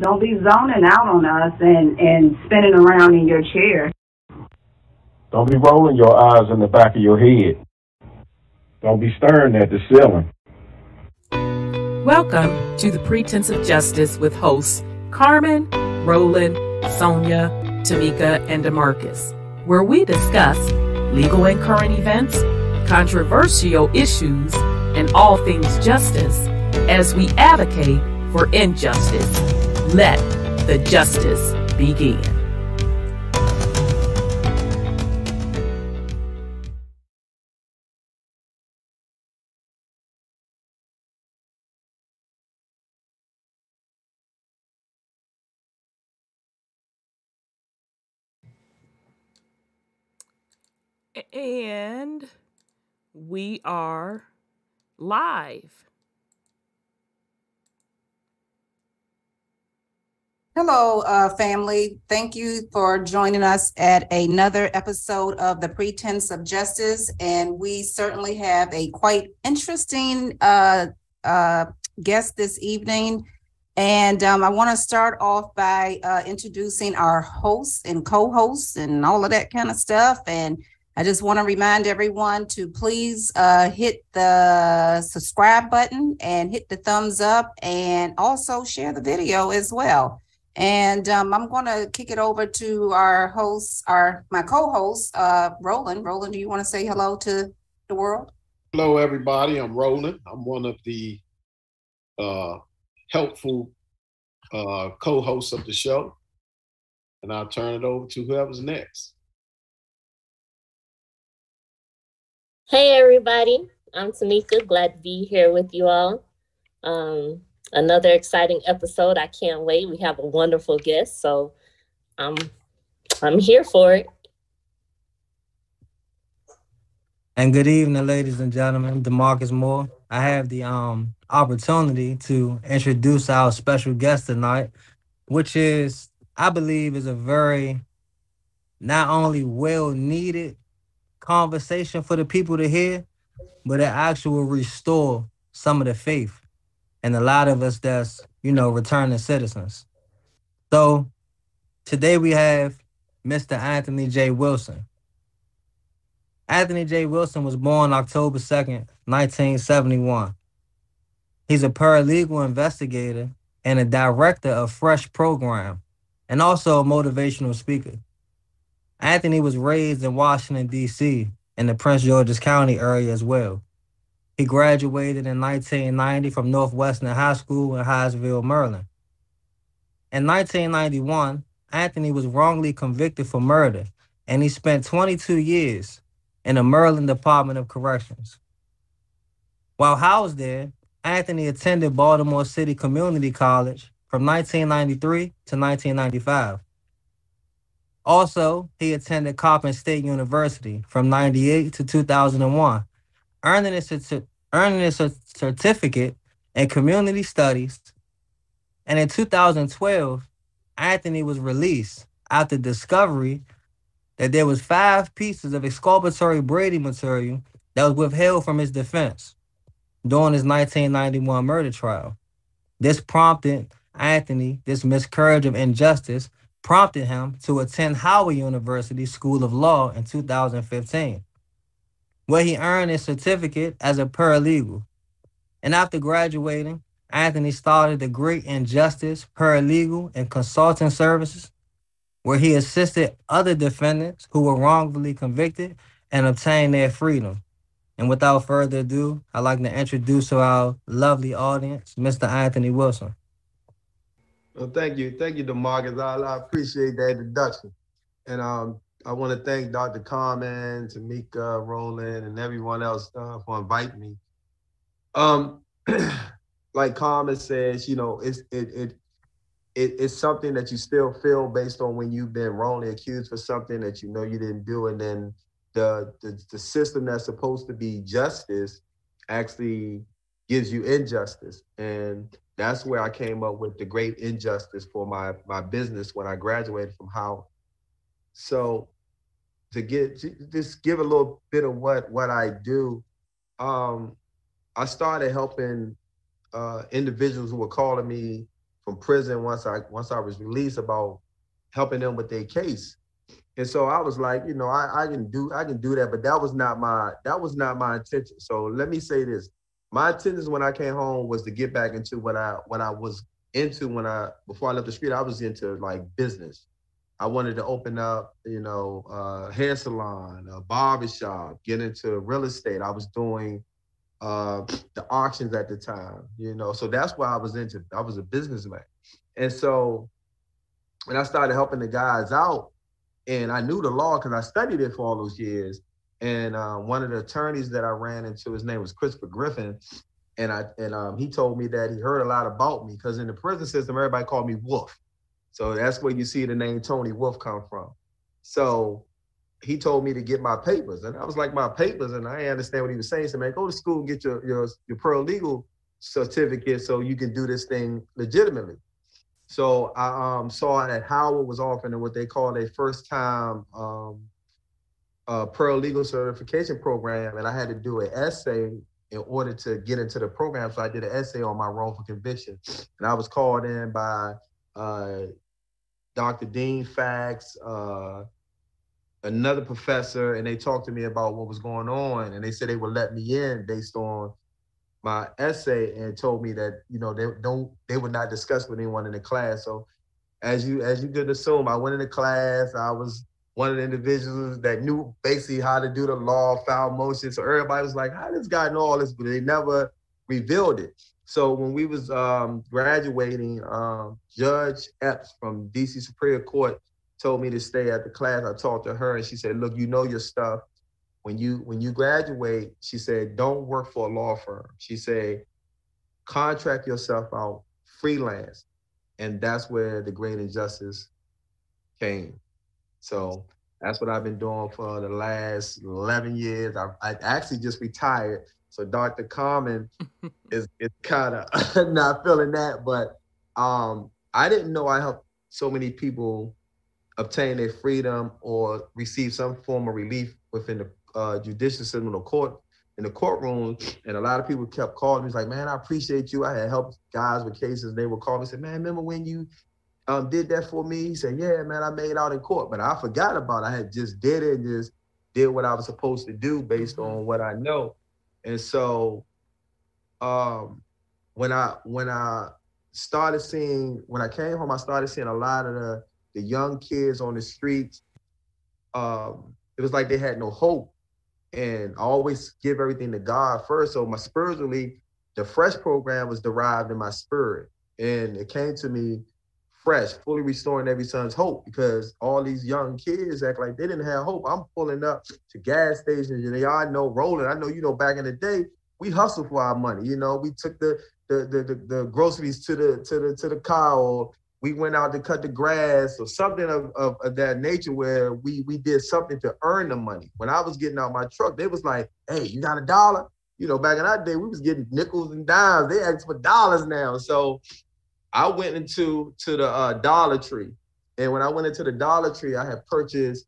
don't be zoning out on us and, and spinning around in your chair. Don't be rolling your eyes in the back of your head. Don't be staring at the ceiling. Welcome to the Pretense of Justice with hosts Carmen, Roland, Sonia, Tamika, and Demarcus, where we discuss legal and current events, controversial issues, and all things justice as we advocate for injustice. Let the justice begin. And we are live. Hello, uh, family. Thank you for joining us at another episode of The Pretense of Justice. And we certainly have a quite interesting uh, uh, guest this evening. And um, I want to start off by uh, introducing our hosts and co hosts and all of that kind of stuff. And I just want to remind everyone to please uh, hit the subscribe button and hit the thumbs up and also share the video as well. And um, I'm going to kick it over to our host, our my co-host, uh, Roland. Roland, do you want to say hello to the world? Hello, everybody. I'm Roland. I'm one of the uh, helpful uh, co-hosts of the show, and I'll turn it over to whoever's next. Hey, everybody. I'm Tamika. Glad to be here with you all. Um, another exciting episode. I can't wait. We have a wonderful guest, so I'm I'm here for it. And good evening, ladies and gentlemen. Demarcus Moore. I have the um opportunity to introduce our special guest tonight, which is I believe is a very not only well needed conversation for the people to hear, but it actually will restore some of the faith and a lot of us that's, you know, returning citizens. So today we have Mr. Anthony J. Wilson. Anthony J. Wilson was born October 2nd, 1971. He's a paralegal investigator and a director of Fresh Program and also a motivational speaker. Anthony was raised in Washington, D.C., in the Prince George's County area as well. He graduated in 1990 from Northwestern High School in Hyattsville, Maryland. In 1991, Anthony was wrongly convicted for murder, and he spent 22 years in the Maryland Department of Corrections. While housed there, Anthony attended Baltimore City Community College from 1993 to 1995. Also, he attended Coppin State University from 98 to 2001, earning a, earning a certificate in community studies. And in 2012, Anthony was released after discovery that there was five pieces of exculpatory Brady material that was withheld from his defense during his 1991 murder trial. This prompted Anthony, this miscarriage of injustice, prompted him to attend Howard University School of Law in 2015, where he earned a certificate as a paralegal. And after graduating, Anthony started the Great Injustice Paralegal and Consulting Services, where he assisted other defendants who were wrongfully convicted and obtained their freedom. And without further ado, I'd like to introduce to our lovely audience, Mr. Anthony Wilson. Well, thank you. Thank you, DeMarcus. I, I appreciate that introduction. And um, I want to thank Dr. Carmen, Tamika, Roland, and everyone else uh, for inviting me. Um, like Carmen says, you know, it's it, it it it's something that you still feel based on when you've been wrongly accused for something that you know you didn't do, and then the the, the system that's supposed to be justice actually gives you injustice. And that's where I came up with the great injustice for my my business when I graduated from Howard. So to get just give a little bit of what what I do, um, I started helping uh, individuals who were calling me from prison once I once I was released about helping them with their case. And so I was like, you know, I, I can do I can do that, but that was not my that was not my intention. So let me say this. My intention when I came home was to get back into what I what I was into when I before I left the street, I was into like business. I wanted to open up, you know, uh, hair salon, a barbershop, get into real estate. I was doing uh, the auctions at the time, you know. So that's why I was into. I was a businessman, and so when I started helping the guys out, and I knew the law because I studied it for all those years. And uh, one of the attorneys that I ran into, his name was Christopher Griffin, and I and um, he told me that he heard a lot about me because in the prison system, everybody called me Wolf. So that's where you see the name Tony Wolf come from. So he told me to get my papers, and I was like, my papers, and I understand what he was saying. Said, man, go to school and get your your your paralegal certificate so you can do this thing legitimately. So I um, saw that Howard was offering what they call a first time um, uh, certification program, and I had to do an essay in order to get into the program. So I did an essay on my wrongful conviction, and I was called in by uh, Dr. Dean Fax, uh, another professor, and they talked to me about what was going on, and they said they would let me in based on my essay and told me that you know they don't they would not discuss with anyone in the class. So as you as you could assume, I went into class. I was one of the individuals that knew basically how to do the law, file motion. So everybody was like, "How does guy know all this?" But they never revealed it. So when we was um, graduating, um, Judge Epps from DC Superior Court told me to stay at the class. I talked to her, and she said, "Look, you know your stuff when you when you graduate, she said, don't work for a law firm. She said, contract yourself out, freelance. And that's where the great injustice came. So that's what I've been doing for the last 11 years. I, I actually just retired. So Dr. Carmen is, is kind of not feeling that, but um, I didn't know I helped so many people obtain their freedom or receive some form of relief within the uh, judicial system in the court in the courtroom, and a lot of people kept calling me. Like, "Man, I appreciate you. I had helped guys with cases. They would call me and say, "Man, remember when you um, did that for me?" He said, "Yeah, man, I made it out in court, but I forgot about. It. I had just did it and just did what I was supposed to do based mm-hmm. on what I know." And so, um, when I when I started seeing when I came home, I started seeing a lot of the the young kids on the streets. Um, it was like they had no hope and I always give everything to God first. So my spiritually, the fresh program was derived in my spirit. And it came to me fresh, fully restoring every son's hope because all these young kids act like they didn't have hope. I'm pulling up to gas stations and they all know rolling. I know, you know, back in the day, we hustled for our money. You know, we took the the the, the, the groceries to the to the to the car or we went out to cut the grass or something of, of, of, that nature where we we did something to earn the money. When I was getting out my truck, they was like, hey, you got a dollar? You know, back in our day, we was getting nickels and dimes. They asked for dollars now. So I went into to the uh, Dollar Tree. And when I went into the Dollar Tree, I had purchased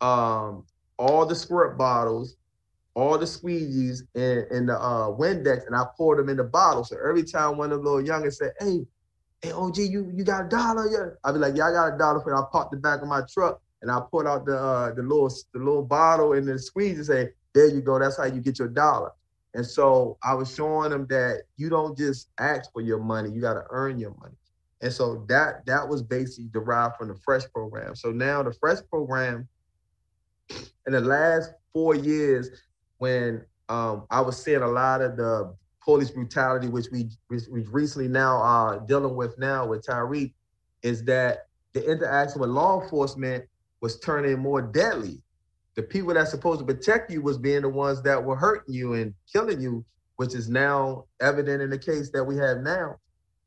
um, all the squirt bottles, all the squeegees, and, and the uh, Windex, and I poured them in the bottle. So every time one of the little youngins said, hey, hey OG, you you got a dollar? Yeah. I'd be like, yeah, I got a dollar for. I parked the back of my truck and I put out the uh, the little the little bottle and the squeeze and say, there you go. That's how you get your dollar. And so I was showing them that you don't just ask for your money, you got to earn your money. And so that that was basically derived from the Fresh program. So now the Fresh program, in the last four years, when um, I was seeing a lot of the police brutality, which we we recently now are dealing with now with Tyreek, is that the interaction with law enforcement was turning more deadly. The people that's supposed to protect you was being the ones that were hurting you and killing you, which is now evident in the case that we have now.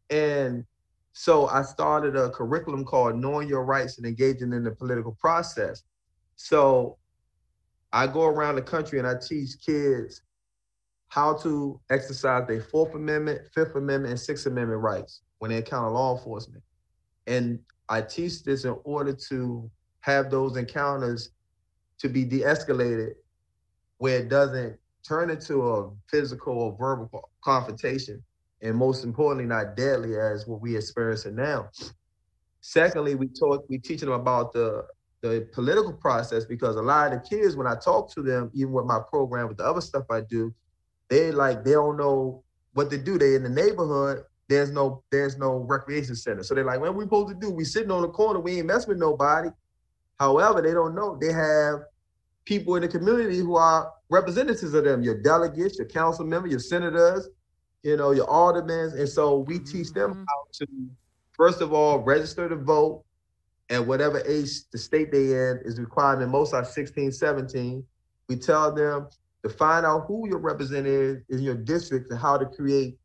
And so I started a curriculum called Knowing Your Rights and Engaging in the Political Process. So I go around the country and I teach kids how to exercise their Fourth Amendment, Fifth Amendment, and Sixth Amendment rights when they encounter law enforcement. And I teach this in order to have those encounters to be de-escalated where it doesn't turn into a physical or verbal confrontation. and most importantly, not deadly as what we experiencing now. Secondly, we talk, we teach them about the the political process because a lot of the kids, when I talk to them, even with my program, with the other stuff I do, they like they don't know what to do. They in the neighborhood, there's no there's no recreation center. So they're like, what we supposed to do? We sitting on the corner, we ain't mess with nobody. However, they don't know they have people in the community who are representatives of them, your delegates, your council members, your senators, you know, your aldermen. And so we teach them Mhm. how to, first of all, register to vote at whatever age the state they in is required, and most are 16, 17. We tell them to find out who your representative is in your district and how to create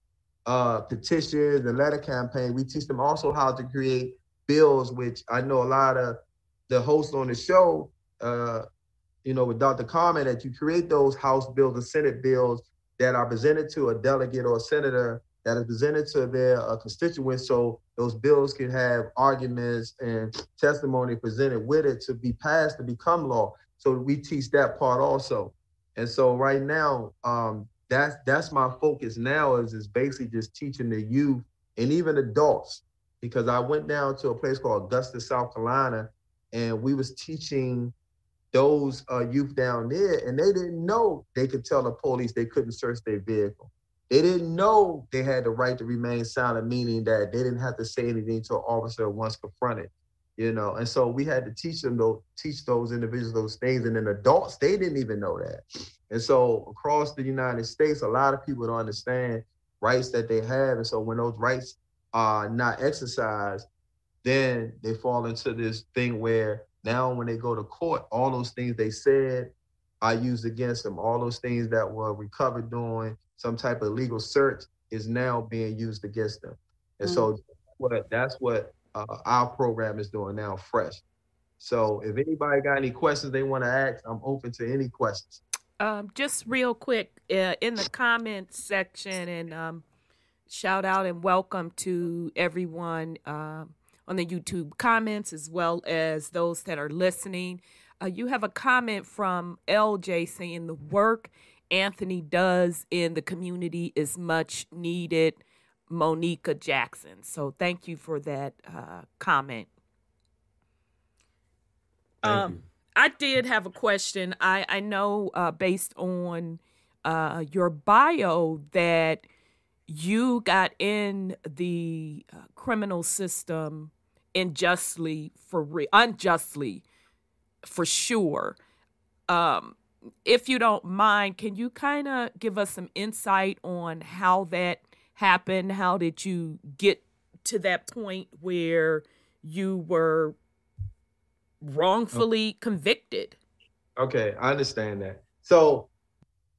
uh, petitions and letter campaign. We teach them also how to create bills, which I know a lot of the host on the show, uh, you know, with Dr. Carmen, that you create those House bills and Senate bills that are presented to a delegate or a senator that is presented to their uh, constituents, so those bills can have arguments and testimony presented with it to be passed to become law. So we teach that part also. And so right now, um, that's that's my focus now is is basically just teaching the youth and even adults because I went down to a place called Augusta, South Carolina, and we was teaching those uh, youth down there, and they didn't know they could tell the police they couldn't search their vehicle. They didn't know they had the right to remain silent, meaning that they didn't have to say anything to an officer once confronted. You know, and so we had to teach them those, teach those individuals those things, and then adults they didn't even know that. And so across the United States, a lot of people don't understand rights that they have, and so when those rights are not exercised, then they fall into this thing where now when they go to court, all those things they said are used against them. All those things that were recovered during some type of legal search is now being used against them. And so what that's what uh, our program is doing now, fresh. So if anybody got any questions they want to ask, I'm open to any questions. Um, just real quick, uh, in the comments section, and um, shout out and welcome to everyone um, on the YouTube comments as well as those that are listening. Uh, you have a comment from LJ saying the work Anthony does in the community is much needed. Monica Jackson. So thank you for that uh, comment. Thank Um, you. I did have a question. I I know uh, based on uh, your bio that you got in the uh, criminal system unjustly for re- unjustly for sure. Um, if you don't mind, can you kind of give us some insight on how that happened? How did you get to that point where you were wrongfully convicted? Okay, I understand that. So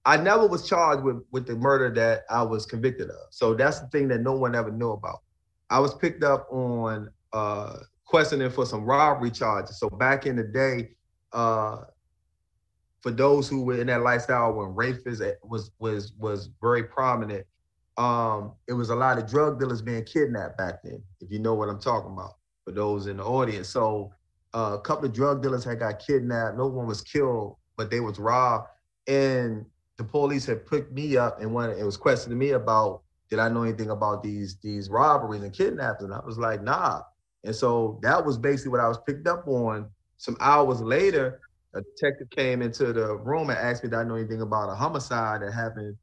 I never was charged with with the murder that I was convicted of. So that's the thing that no one ever knew about. I was picked up on uh questioning for some robbery charges. So back in the day, uh for those who were in that lifestyle when rape is was was was very prominent, um, it was a lot of drug dealers being kidnapped back then, if you know what I'm talking about, for those in the audience. So uh, a couple of drug dealers had got kidnapped. No one was killed, but they was robbed. And the police had picked me up and when it was questioning me about did I know anything about these these robberies and kidnappings? I was like, nah. And so that was basically what I was picked up on. Some hours later, a detective came into the room and asked me did I know anything about a homicide that happened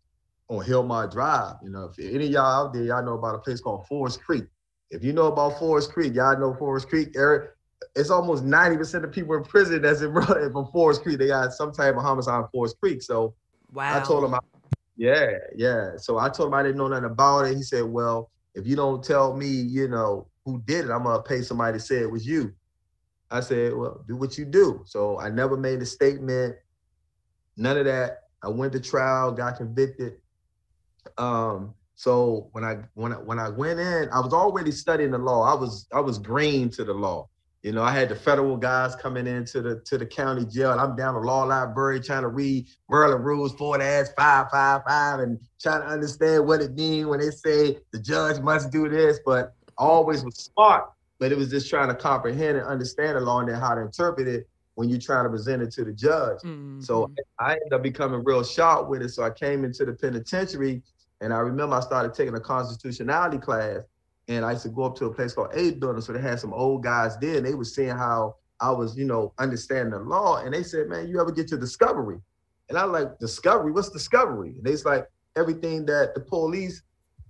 on Hillmar Drive. You know, if any of y'all out there, y'all know about a place called Forest Creek. If you know about Forest Creek, y'all know Forest Creek. Eric, it's almost 90% of people in prison that's in from Forest Creek. They got some type of homicide in Forest Creek. So Wow. I told him, I, yeah, yeah. So I told him I didn't know nothing about it. He said, well, if you don't tell me, you know, who did it, I'm gonna pay somebody to say it was you. I said, well, do what you do. So I never made a statement, none of that. I went to trial, got convicted. Um, so when I when I when I went in, I was already studying the law. I was I was green to the law. You know, I had the federal guys coming into the to the county jail. And I'm down the law library trying to read Maryland rules four dash five five five and trying to understand what it means when they say the judge must do this. But always was smart, but it was just trying to comprehend and understand the law and then how to interpret it when you're trying to present it to the judge. So Mhm. I ended up becoming real sharp with it. So I came into the penitentiary And I remember I started taking a constitutionality class, and I used to go up to a place called Aid Building. So they had some old guys there, and they were seeing how I was, you know, understanding the law. And they said, "Man, you ever get to discovery?" And I like discovery. What's discovery? And they's like everything that the police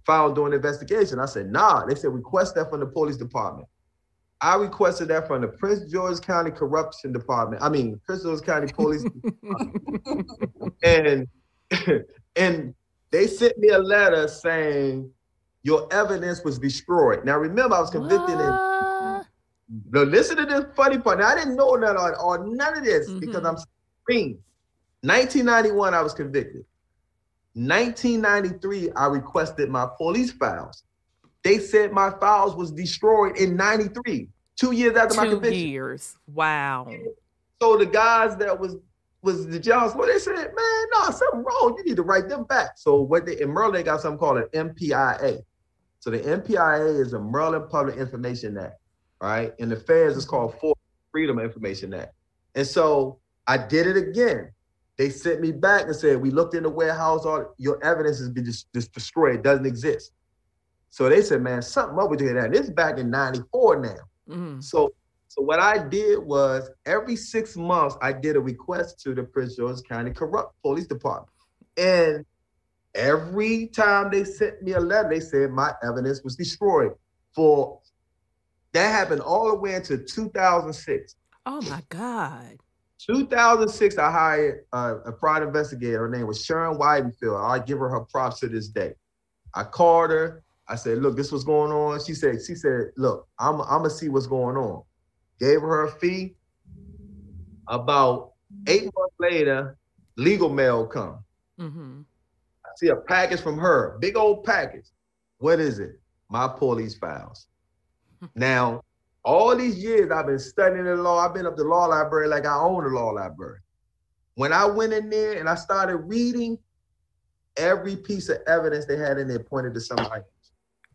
found during the investigation. I said, "Nah." They said, "Request that from the police department." I requested that from the Prince George County Corruption Department. I mean, Prince George County Police, and and they sent me a letter saying your evidence was destroyed. Now remember, I was convicted in. Now listen to this funny part. Now I didn't know none of or none of this mm-hmm. because I'm green. 1991, I was convicted. 1993, I requested my police files. They said my files was destroyed in 93, two years after my conviction. Two years. Wow. So the guys that was was the jobs, well, they said, man, no, something wrong. You need to write them back. So what they in Maryland they got something called an MPIA. So the MPIA is a Maryland Public Information Act, right? And the feds is called For Freedom Information Act. And so I did it again. They sent me back and said, we looked in the warehouse, all your evidence has been just, just destroyed, it doesn't exist. So they said, man, something up with you. That this back in 94 now. Mhm. So, so what I did was every six months I did a request to the Prince George County Corrupt Police Department, and every time they sent me a letter, they said my evidence was destroyed. For that happened all the way into 2006. Oh my God. 2006, I hired uh, a fraud investigator. Her name was Sharon Weidenfeld. I give her her props to this day. I called her. I said, "Look, this was going on." She said, "She said, look, I'm I'm gonna see what's going on." Gave her a fee. About eight months later, legal mail come. Mm-hmm. I see a package from her, big old package. What is it? My police files. now, all these years I've been studying the law. I've been up the law library like I own the law library. When I went in there and I started reading, every piece of evidence they had in there pointed to somebody.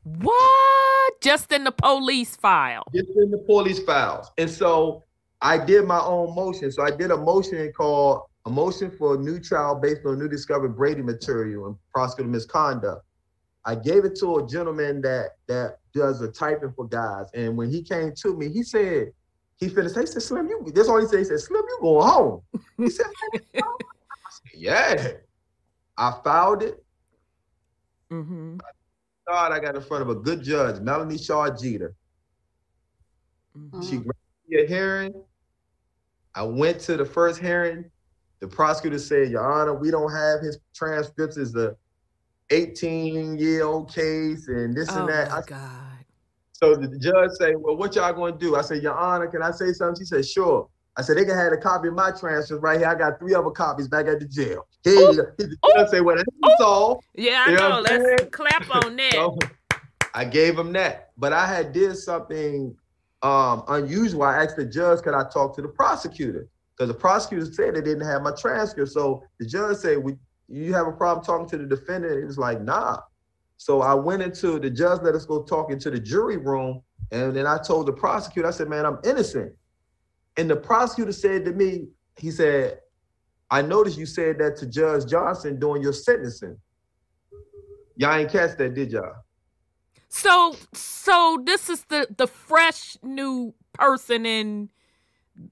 What? Just in the police file. Just in the police files. And so I did my own motion. So I did a motion called a motion for a new trial based on new discovered Brady material and prosecutor misconduct. I gave it to a gentleman that that does the typing for guys. And when he came to me, he said, he finished, he said, Slim, you that's all he said. He said, Slim, you going home. He said, "Man, I said, Yeah. I filed it. hmm God, I got in front of a good judge, Melanie Shaw Geter. She granted me a hearing. I went to the first hearing. The prosecutor said, Your Honor, we don't have his transcripts. It's a 18 year old case and this Oh and that. my I- God. so the judge said, Well, what y'all gonna do? I said, Your Honor, can I say something? She said, Sure. I said, They can have a copy of my transcripts right here. I got three other copies back at the jail. Here you go. The judge said, Well, that's all. Yeah, I You know know. Let's clap on that. So I gave him that. But I had did something um, unusual. I asked the judge, could I talk to the prosecutor? Because the prosecutor said they didn't have my transcript. So the judge said, "We, you have a problem talking to the defendant? He was like, nah. So I went into the judge let us go talk into the jury room. And then I told the prosecutor, I said, man, I'm innocent. And the prosecutor said to me, he said, I noticed you said that to Judge Johnson during your sentencing. Y'all ain't catch that, did y'all? So, so this is the the fresh new person in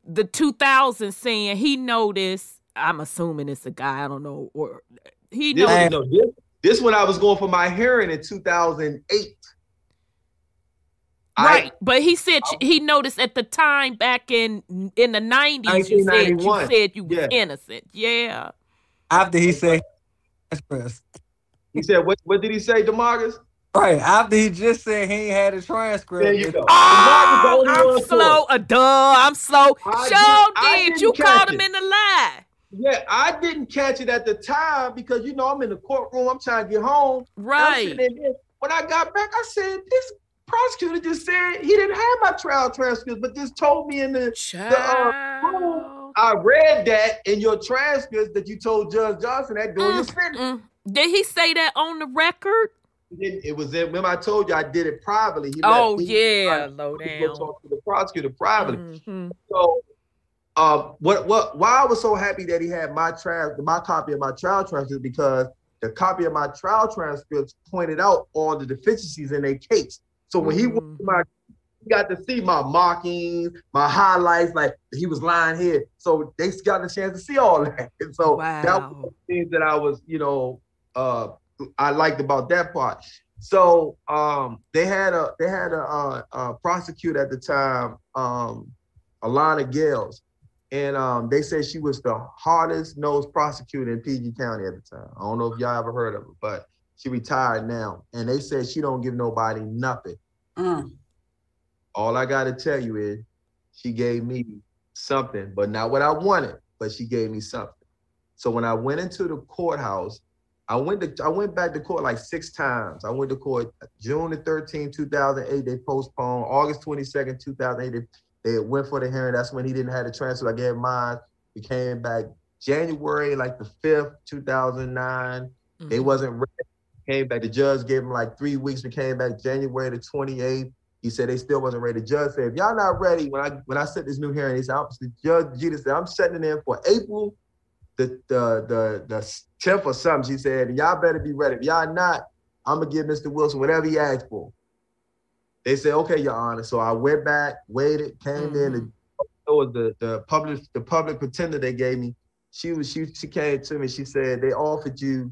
the 2000s saying he noticed. I'm assuming it's a guy. I don't know, or he This, knows. no, this, this when I was going for my hearing in 2008. I- Right, but he said he noticed at the time back in in the 90s you said you 1991. said you was Yeah. innocent. Yeah. After he said transcripts. he said, what, what did he say, Demarcus? Right. After he just said he ain't had a transcript. There you go. Oh, Demarcus the only I'm slow. it. Uh, duh, I'm slow. Show Sure did- did. You catch caught him it. in the lie. Yeah, I didn't catch it at the time because you know I'm in the courtroom. I'm trying to get home. Right. sitting in there. When I got back, I said, this prosecutor just said he didn't have my trial transcripts, but just told me in the uh, Child. I read that in your transcripts that you told Judge Johnson that during your sentence. Mm. Did he say that on the record? It, it was in, remember I told you I did it privately. He Oh yeah, low Go down. talk to the prosecutor privately. Mhm. So, um, what what why I was so happy that he had my trial, my copy of my trial transcript because the copy of my trial transcripts pointed out all the deficiencies in their case. So when he went to my he got to see my markings, my highlights, like he was lying here. So they got the chance to see all that. And so Wow. that was the things that I was, you know, uh I liked about that part. So um they had a they had a, uh a prosecutor at the time, um Alana Gales, and um they said she was the hardest nosed prosecutor in PG County at the time. I don't know if y'all ever heard of her, but she retired now. And they said she don't give nobody nothing. Mm. All I gotta tell you is she gave me something, but not what I wanted, but she gave me something. So when I went into the courthouse, I went to I went back to court like six times. I went to court June the 13th, 2008. They postponed August 22nd, 2008. They, they went for the hearing. That's when he didn't have the transfer. I gave mine. We came back January like the 5th, 2009. They Mhm. wasn't ready. Came back. The judge gave him like three weeks. We came back January the 28th. He said they still wasn't ready. The judge said, if y'all not ready, when I when I set this new hearing, he said, I'm, the judge Geter said, I'm setting it in for April the the the the 10th or something. She said, y'all better be ready. If y'all not, I'm gonna give Mr. Wilson whatever he asked for. They said, okay, Your Honor. So I went back, waited, came in. The, mm-hmm. it was the the public the public pretender they gave me. She was she she came to me. She said they offered you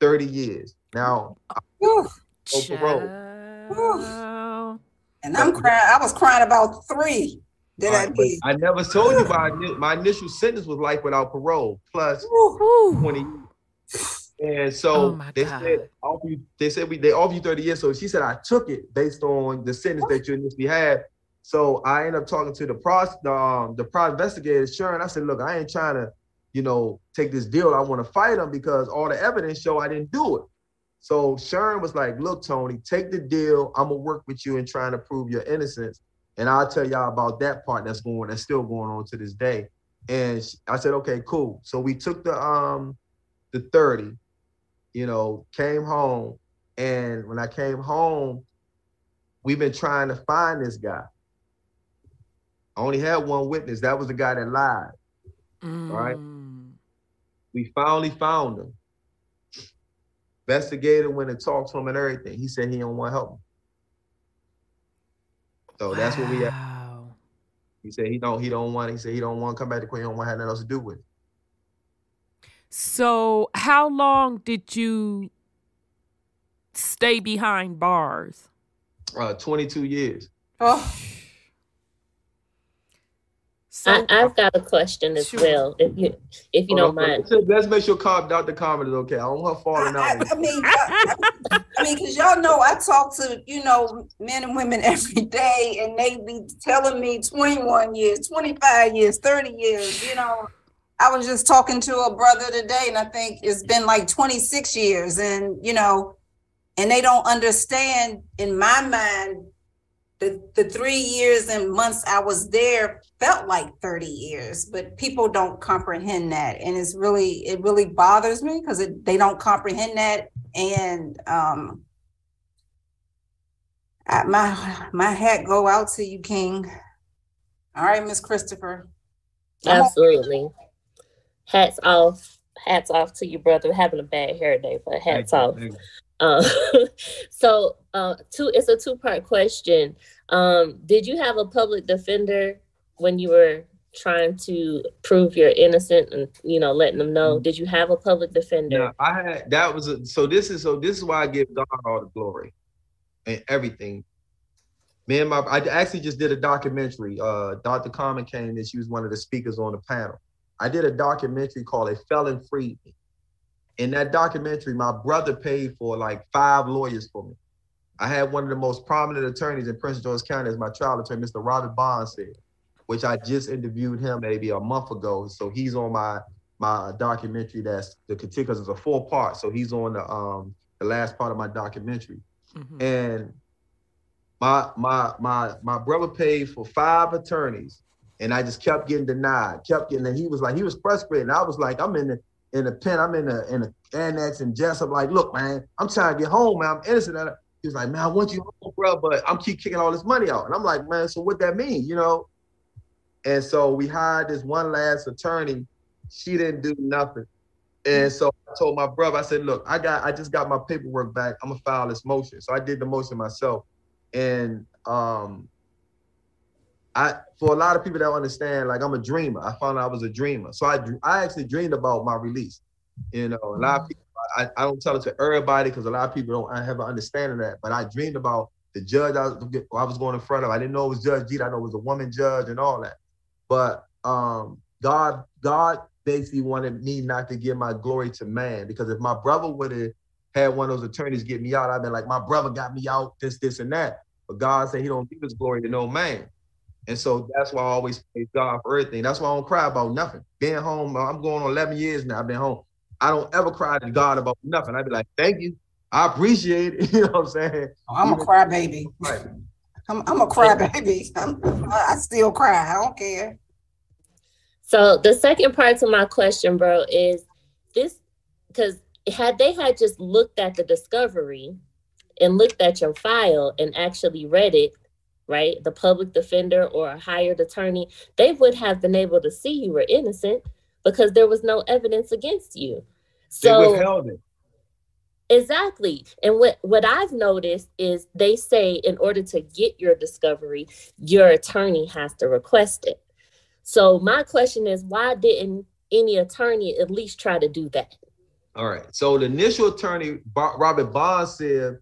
30 years. Now Whew. Oh, parole. And I'm crying. I was crying about three that I Alright, did. I never told you my ini- my initial sentence was life without parole plus Whew. Whew. 20 years. And so Oh they God. said you, they said we they offer you 30 years. So she said I took it based on the sentence that you initially had. So I ended up talking to the pros the um the pro investigator, Sharon. I said, look, I ain't trying to, you know, take this deal. I want to fight him because all the evidence show I didn't do it. So Sharon was like, look, Tony, take the deal. I'm gonna work with you in trying to prove your innocence. And I'll tell y'all about that part that's going that's still going on to this day. And I said, okay, cool. So we took the um the 30, you know, came home. And when I came home, we've been trying to find this guy. I only had one witness. That was the guy that lied. right. Mm. We finally found him. Investigator went and talked to him and everything. He said he don't want to help him. So that's what we. Wow. He said he don't. He don't want. He said he don't want to come back to Queen. He don't want to have nothing else to do with it. So, how long did you stay behind bars? Uh, 22 years. Oh, So, I, I've got a question as Sure. well, if you if you Hold don't mind. Let's, let's make sure Carl, Dr. Carmen is okay. I don't want her I, falling I, out. I mean, I, I mean, because y'all know I talk to you know men and women every day, and they be telling me 21 years, 25 years, 30 years. You know, I was just talking to a brother today, and I think it's been like 26 years, and you know, and they don't understand in my mind the the three years and months I was there felt like 30 years, but people don't comprehend that. And it's really, it really bothers me because they don't comprehend that. And um I, my my hat go out to you, King. All right, Miss Christopher. Absolutely. Hats off. Hats off to you, brother. Having a bad hair day, but hats off. Um, so uh, two, it's a two part question. Um, did you have a public defender when you were trying to prove you're innocent and you know letting them know? Did you have a public defender? Yeah, I had that was a, so. This is so. This is why I give God all the glory and everything. Me and my, I actually just did a documentary. Uh, Dr. Carmen came and she was one of the speakers on the panel. I did a documentary called "A Felon Freed Me." In that documentary, my brother paid for like five lawyers for me. I had one of the most prominent attorneys in Prince George County as my trial attorney, Mr. Robert Bonds said, which I just interviewed him maybe a month ago. So he's on my my documentary that's the because it's a four part. So he's on the um the last part of my documentary. Mhm. And my my my my brother paid for five attorneys and I just kept getting denied, kept getting and he was like he was frustrated. And I was like, I'm in the in the pen, I'm in the in the annex and Jessup, like, look, man, I'm trying to get home, man. I'm innocent. He was like, man, I want you home, bro, but I'm keep kicking all this money out. And I'm like, man, so what that mean, you know? And so we hired this one last attorney. She didn't do nothing. And so I told my brother, I said, look, I got I just got my paperwork back. I'm gonna file this motion. So I did the motion myself. And um I for a lot of people that understand, like I'm a dreamer. I found out I was a dreamer. So I I actually dreamed about my release. You know, a lot of people I, I don't tell it to everybody because a lot of people don't have an understanding of that. But I dreamed about the judge I was, I was going in front of. I didn't know it was Judge Jeet. I know it was a woman judge and all that. But um, God, God basically wanted me not to give my glory to man because if my brother would have had one of those attorneys get me out, I'd been like, my brother got me out, this, this, and that. But God said He don't give His glory to no man. And so that's why I always praise God for everything. That's why I don't cry about nothing. Being home, I'm going on 11 years now. I've been home. I don't ever cry to God about nothing. I'd be like, thank you. I appreciate it. You know what I'm saying? Oh, I'm a crybaby. Right. I'm, I'm a crybaby. I still cry. I don't care. So the second part to my question, bro, is this because had they had just looked at the discovery and looked at your file and actually read it, right? The public defender or a hired attorney, they would have been able to see you were innocent because there was no evidence against you. So they withheld it. Exactly. And what, what I've noticed is they say in order to get your discovery, your attorney has to request it. So my question is why didn't any attorney at least try to do that? All right. So the initial attorney, Robert Bond, said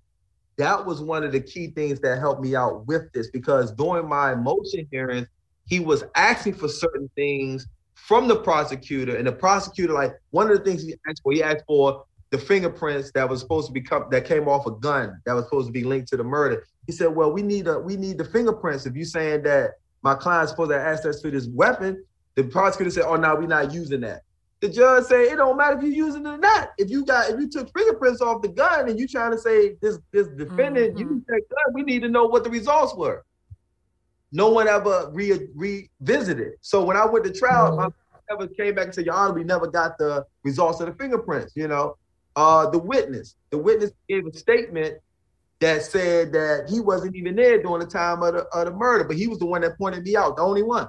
that was one of the key things that helped me out with this because during my motion hearings, he was asking for certain things from the prosecutor, and the prosecutor, like one of the things he asked for, he asked for the fingerprints that was supposed to become that came off a gun that was supposed to be linked to the murder. He said, "Well, we need a we need the fingerprints. If you're saying that my client's supposed to have access to this weapon, the prosecutor said, "Oh, now we're not using that." The judge said, "It don't matter if you're using it or not. If you got if you took fingerprints off the gun and you trying to say this this defendant mm-hmm. used that gun, we need to know what the results were." No one ever re- revisited. So when I went to trial, mm-hmm. I never came back and said, "Your Honor, we never got the results of the fingerprints." You know, uh, the witness, the witness gave a statement that said that he wasn't even there during the time of the, of the murder, but he was the one that pointed me out, the only one.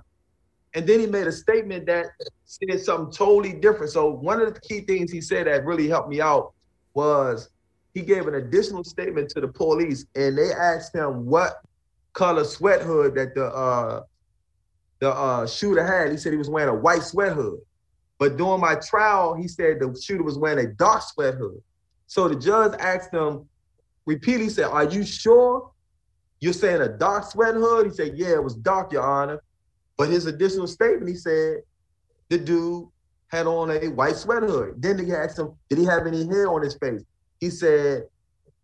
And then he made a statement that said something totally different. So one of the key things he said that really helped me out was he gave an additional statement to the police, and they asked him what color sweat hood that the uh, the uh, shooter had. He said he was wearing a white sweat hood. But during my trial, he said the shooter was wearing a dark sweat hood. So the judge asked him repeatedly, said, Are you sure you're saying a dark sweat hood? He said, Yeah, it was dark, Your Honor. But his additional statement, he said, the dude had on a white sweater hood. Then they asked him, Did he have any hair on his face? He said,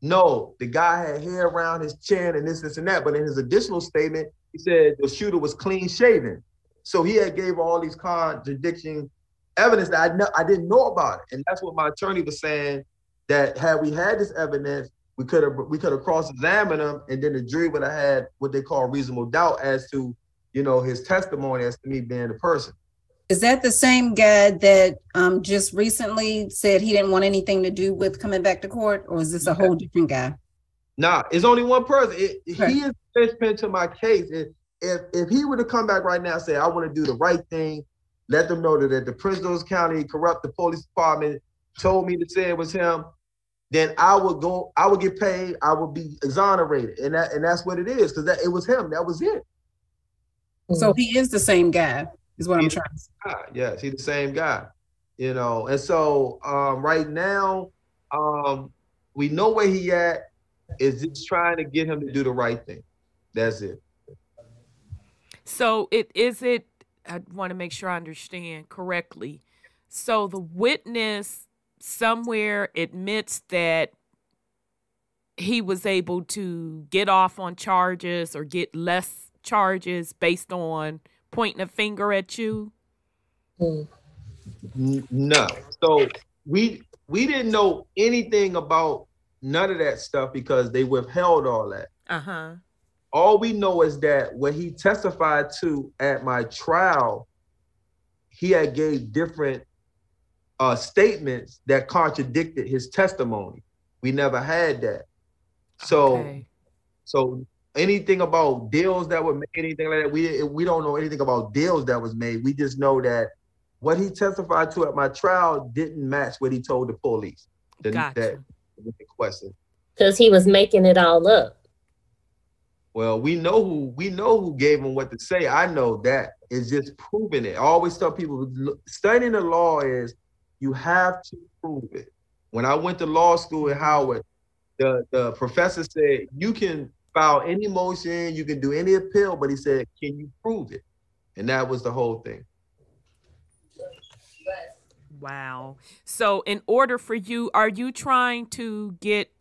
No, the guy had hair around his chin and this, this, and that. But in his additional statement, he said the shooter was clean shaven. So he had gave all these contradicting evidence that I know I didn't know about it. And that's what my attorney was saying that had we had this evidence, we could have we could have cross-examined him and then the jury would have had what they call reasonable doubt as to, you know, his testimony as to me being the person. Is that the same guy that um, just recently said he didn't want anything to do with coming back to court, or is this a whole different guy? Nah, it's only one person. It, right. He is the linchpin to my case. It, if if he were to come back right now and say, I want to do the right thing, let them know that the Prince George County corrupt the police department told me to say it was him, then I would go, I would get paid, I would be exonerated. And that and that's what it is, because that it was him. That was it. So he is the same guy, is what he's I'm trying to say. Yes, he's the same guy. You know, and so um, right now, um, we know where he at, is just trying to get him to do the right thing. That's it. So it is it I want to make sure I understand correctly. So the witness somewhere admits that he was able to get off on charges or get less charges based on pointing a finger at you? No. So we we didn't know anything about none of that stuff because they withheld all that. Uh-huh all we know is that when he testified to at my trial, he had gave different uh, statements that contradicted his testimony. We never had that. So, okay. so anything about deals that were made, anything like that, we we don't know anything about deals that was made. We just know that what he testified to at my trial didn't match what he told the police. The, Gotcha. that, the question. Because he was making it all up. Well, we know who we know who gave him what to say. I know that. It's just proving it. I always tell people studying the law is you have to prove it. When I went to law school at Howard, the, the professor said you can file any motion, you can do any appeal, but he said, Can you prove it? And that was the whole thing. Wow. So in order for you, are you trying to get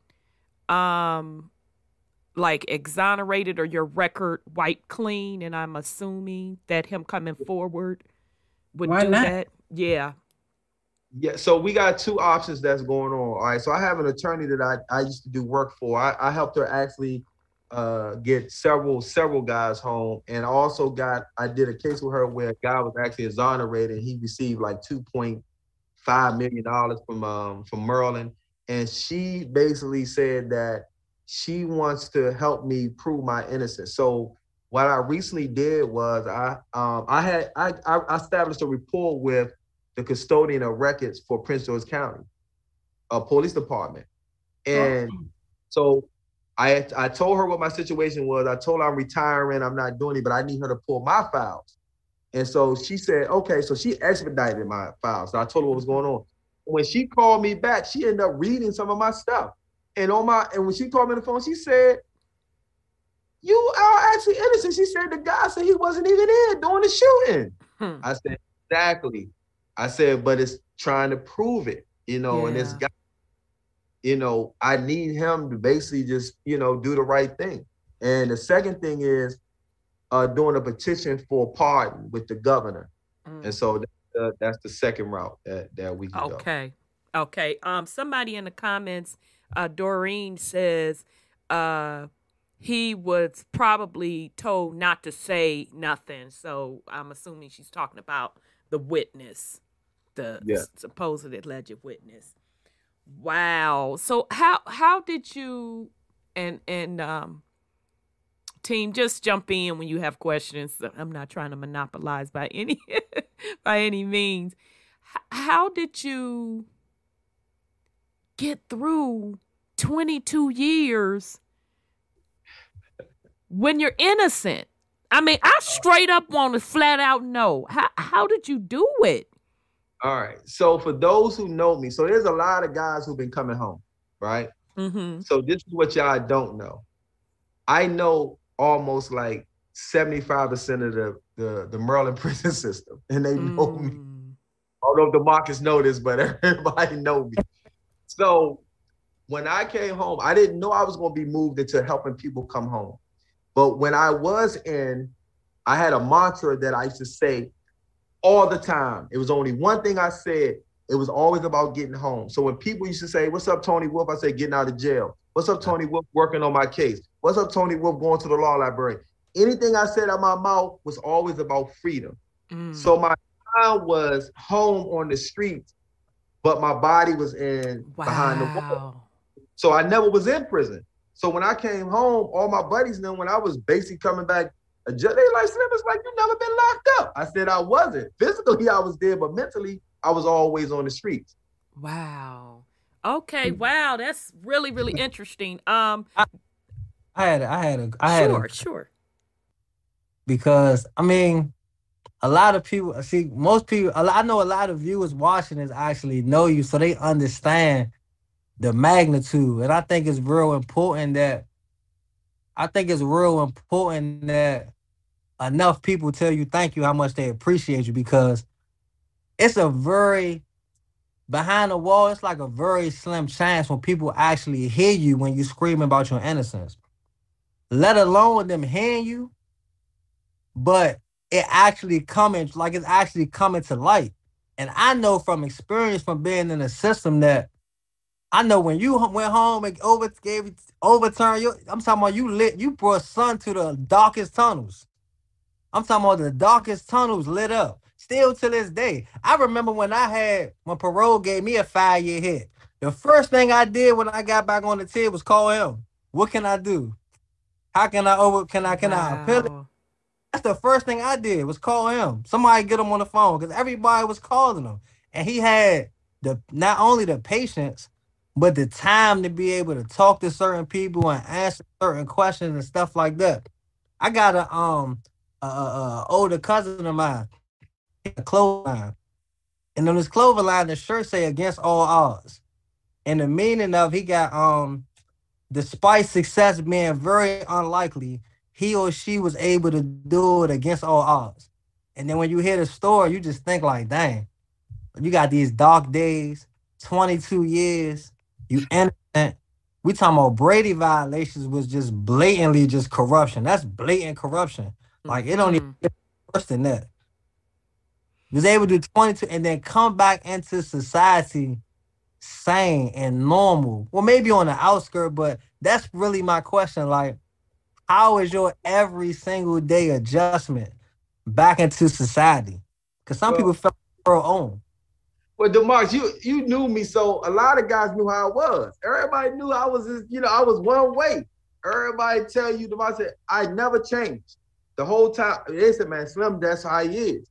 um like exonerated or your record wiped clean? And I'm assuming that him coming forward would Why do not? that. Yeah. Yeah, so we got two options that's going on. All right, so I have an attorney that I, I used to do work for. I, I helped her actually uh, get several several guys home, and also got I did a case with her where a guy was actually exonerated. He received like two point five million dollars from um, from Merlin, and she basically said that she wants to help me prove my innocence. So what I recently did was I um, I had I, I established a rapport with the custodian of records for Prince George County, a police department. And so I I told her what my situation was. I told her I'm retiring, I'm not doing it, but I need her to pull my files. And so she said, okay, so she expedited my files. So I told her what was going on. When she called me back, she ended up reading some of my stuff. And on my and when she called me on the phone, she said, You are actually innocent. She said the guy said he wasn't even in doing the shooting. Hmm. I said, exactly. I said, but it's trying to prove it, you know, and this Yeah. guy, you know, I need him to basically just, you know, do the right thing. And the second thing is uh doing a petition for pardon with the governor. Mm. And so uh, that's the second route that, that we can go. Okay. Okay. Um somebody in the comments, uh Doreen says uh he was probably told not to say nothing. So I'm assuming she's talking about the witness, the Yeah. supposed alleged witness. Wow. So how how did you and and um team just jump in when you have questions. I'm not trying to monopolize by any by any means. H- how did you get through 22 years when you're innocent? I mean, I straight up want to flat out know. How how did you do it? All right. So for those who know me, so there's a lot of guys who've been coming home, right? Mm-hmm. So this is what y'all don't know. I know almost like 75% of the, the, the Maryland prison system, and they know me. Mm. I don't know if Demarcus know this, but everybody know me. So when I came home, I didn't know I was going to be moved into helping people come home. But when I was in, I had a mantra that I used to say all the time. It was only one thing I said. It was always about getting home. So when people used to say, "What's up, Tony Wolf?" I said, "Getting out of jail." What's up, Tony Wolf? Working on my case. What's up, Tony Wolf? Going to the law library. Anything I said out my mouth was always about freedom. Mm. So my mind was home on the streets, but my body was in behind the wall. So I never was in prison. So when I came home, all my buddies knew when I was basically coming back, a ju- they like Slim, it's like you never been locked up. I said I wasn't. Physically, I was there, but mentally, I was always on the streets. Wow. Okay. Wow. That's really, really interesting. Um. I had I had a I had sure. a, Sure. because I mean, a lot of people see most people. a lot- I know a lot of viewers watching this actually know you, so they understand the magnitude, and I think it's real important that I think it's real important that enough people tell you thank you how much they appreciate you because it's a very behind the wall it's like a very slim chance when people actually hear you when you scream about your innocence. Let alone them hearing you but it actually coming like it's actually coming to light. And i know from experience from being in the system that i know when you went home and over gave overturned your i'm talking about you lit you brought sun to the darkest tunnels i'm talking about the darkest tunnels lit up. Still to this day. I remember when i had when parole gave me a five year hit. The first thing i did when i got back on the tip was call him. What can i do? How can i over can i can i appeal it? That's the first thing I did was call him. Somebody get him on the phone because everybody was calling him, and he had the not only the patience, but the time to be able to talk to certain people and answer certain questions and stuff like that. I got a um a, a, a older cousin of mine, a clothesline, and on his clothing line, the shirt say "Against all odds," and the meaning of he got um, despite success being very unlikely, he or she was able to do it against all odds. And then when you hear the story, you just think like, dang, you got these dark days, 22 years, you innocent. We talking about Brady violations was just blatantly just corruption. That's blatant corruption. Like it don't mm-hmm. even get worse than that. Was able to do 22 and then come back into society sane and normal. Well, maybe on the outskirt, but that's really my question. Like, how is your every single day adjustment back into society? Because some Well- people felt their own. Well, Demarcus, you you knew me, so a lot of guys knew how I was. Everybody knew I was, just, you know, I was one way. Everybody tell you, Demarcus, said, I never changed the whole time. They said, man, Slim, that's how he is.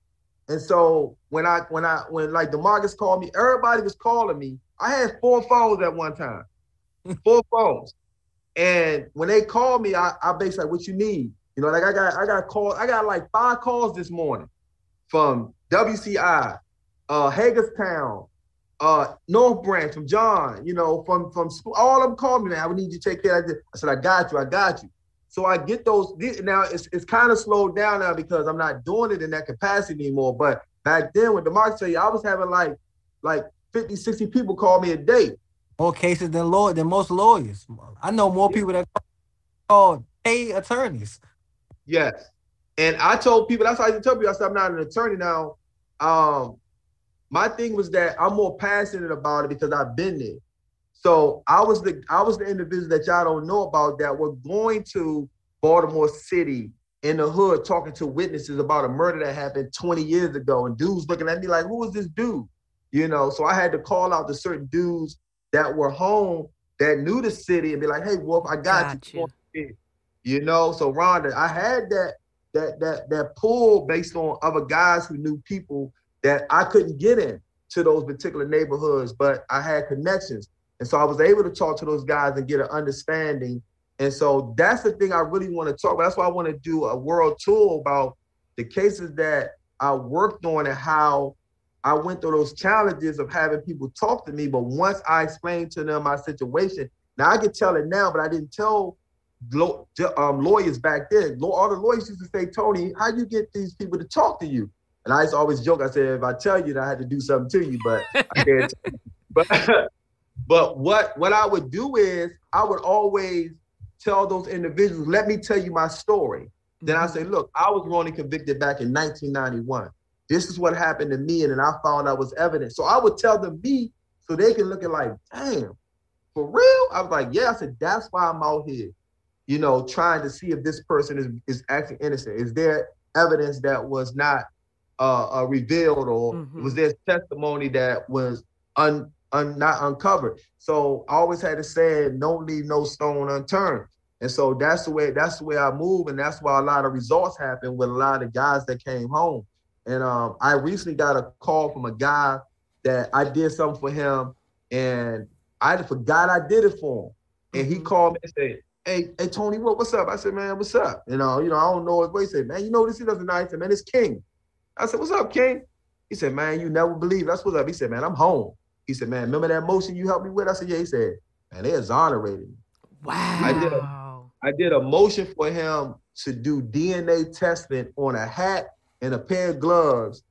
And so when I when I when like the Demarcus called me, everybody was calling me. I had four phones at one time, four phones. And when they called me, I, I basically like, what you need? You know, like I got I got calls, I got like five calls this morning from WCI, uh Hagerstown, uh North Branch from John, you know, from from school. All of them called me, man. I would need you to take care of this. I said, I got you, I got you. So I get those now it's it's kind of slowed down now because I'm not doing it in that capacity anymore. But back then when Demarcus tell you, I was having like like 50, 60 people call me a day. More cases than law than most lawyers. I know more people that call pay attorneys. Yes. And I told people, that's why I used to tell people, I said, I'm not an attorney now. Um, my thing was that I'm more passionate about it because I've been there. So I was the I was the individual that y'all don't know about that were going to Baltimore City in the hood talking to witnesses about a murder that happened 20 years ago. And dudes looking at me like, who is this dude? You know, so I had to call out the certain dudes that were home that knew the city and be like, hey, Wolf, I got, Got you. You know, so Rhonda, I had that that that that pull based on other guys who knew people that I couldn't get in to those particular neighborhoods, but I had connections. And so I was able to talk to those guys and get an understanding. And so that's the thing I really want to talk about. That's why I want to do a world tour about the cases that I worked on and how I went through those challenges of having people talk to me. But once I explained to them my situation, now I can tell it now, but I didn't tell um, lawyers back then. All the lawyers used to say, Tony, how do you get these people to talk to you? And I used to always joke. I said, if I tell you that I had to do something to you, but I can't. But but what what I would do is I would always tell those individuals, let me tell you my story. Then I say, look, I was wrongly convicted back in 1991. This is what happened to me, and then I found out was evidence. So I would tell them me so they can look at like, damn, for real? I was like, yeah. I said, that's why I'm out here, you know, trying to see if this person is is actually innocent. Is there evidence that was not uh, uh revealed, or Mhm. was there testimony that was un, un not uncovered? So I always had to say, don't leave no stone unturned. And so that's the way that's the way I move, and that's why a lot of results happen with a lot of guys that came home. And um, I recently got a call from a guy that I did something for him, and I forgot I did it for him. And he Mhm. called me and said, "Hey, hey, Tony, what, what's up?" I said, "Man, what's up?" You know, you know, I don't know his way. He said, "Man, you know this he doesn't nice." I said, "Man, it's King." I said, "What's up, King?" He said, "Man, you never believe that's what's up." He said, "Man, I'm home." He said, "Man, remember that motion you helped me with?" I said, "Yeah." He said, "Man, they exonerated me." did a- Wow. I did a motion for him to do DNA testing on a hat and a pair of gloves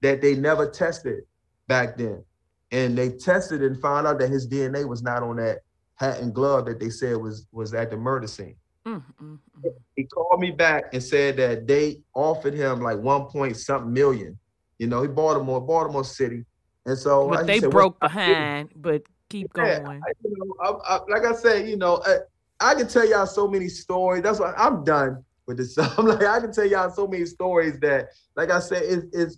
that they never tested back then. And they tested and found out that his DNA was not on that hat and glove that they said was was at the murder scene. Mm, mm, mm. He called me back and said that they offered him like one point something million. You know, he Baltimore, Baltimore City. And so But he they said, broke up?" behind, but keep Yeah, going. I- you know, I, I, like I said, you know, I, I can tell y'all so many stories. That's why I'm done with this. I'm like, I can tell y'all so many stories that, like I said, it's it's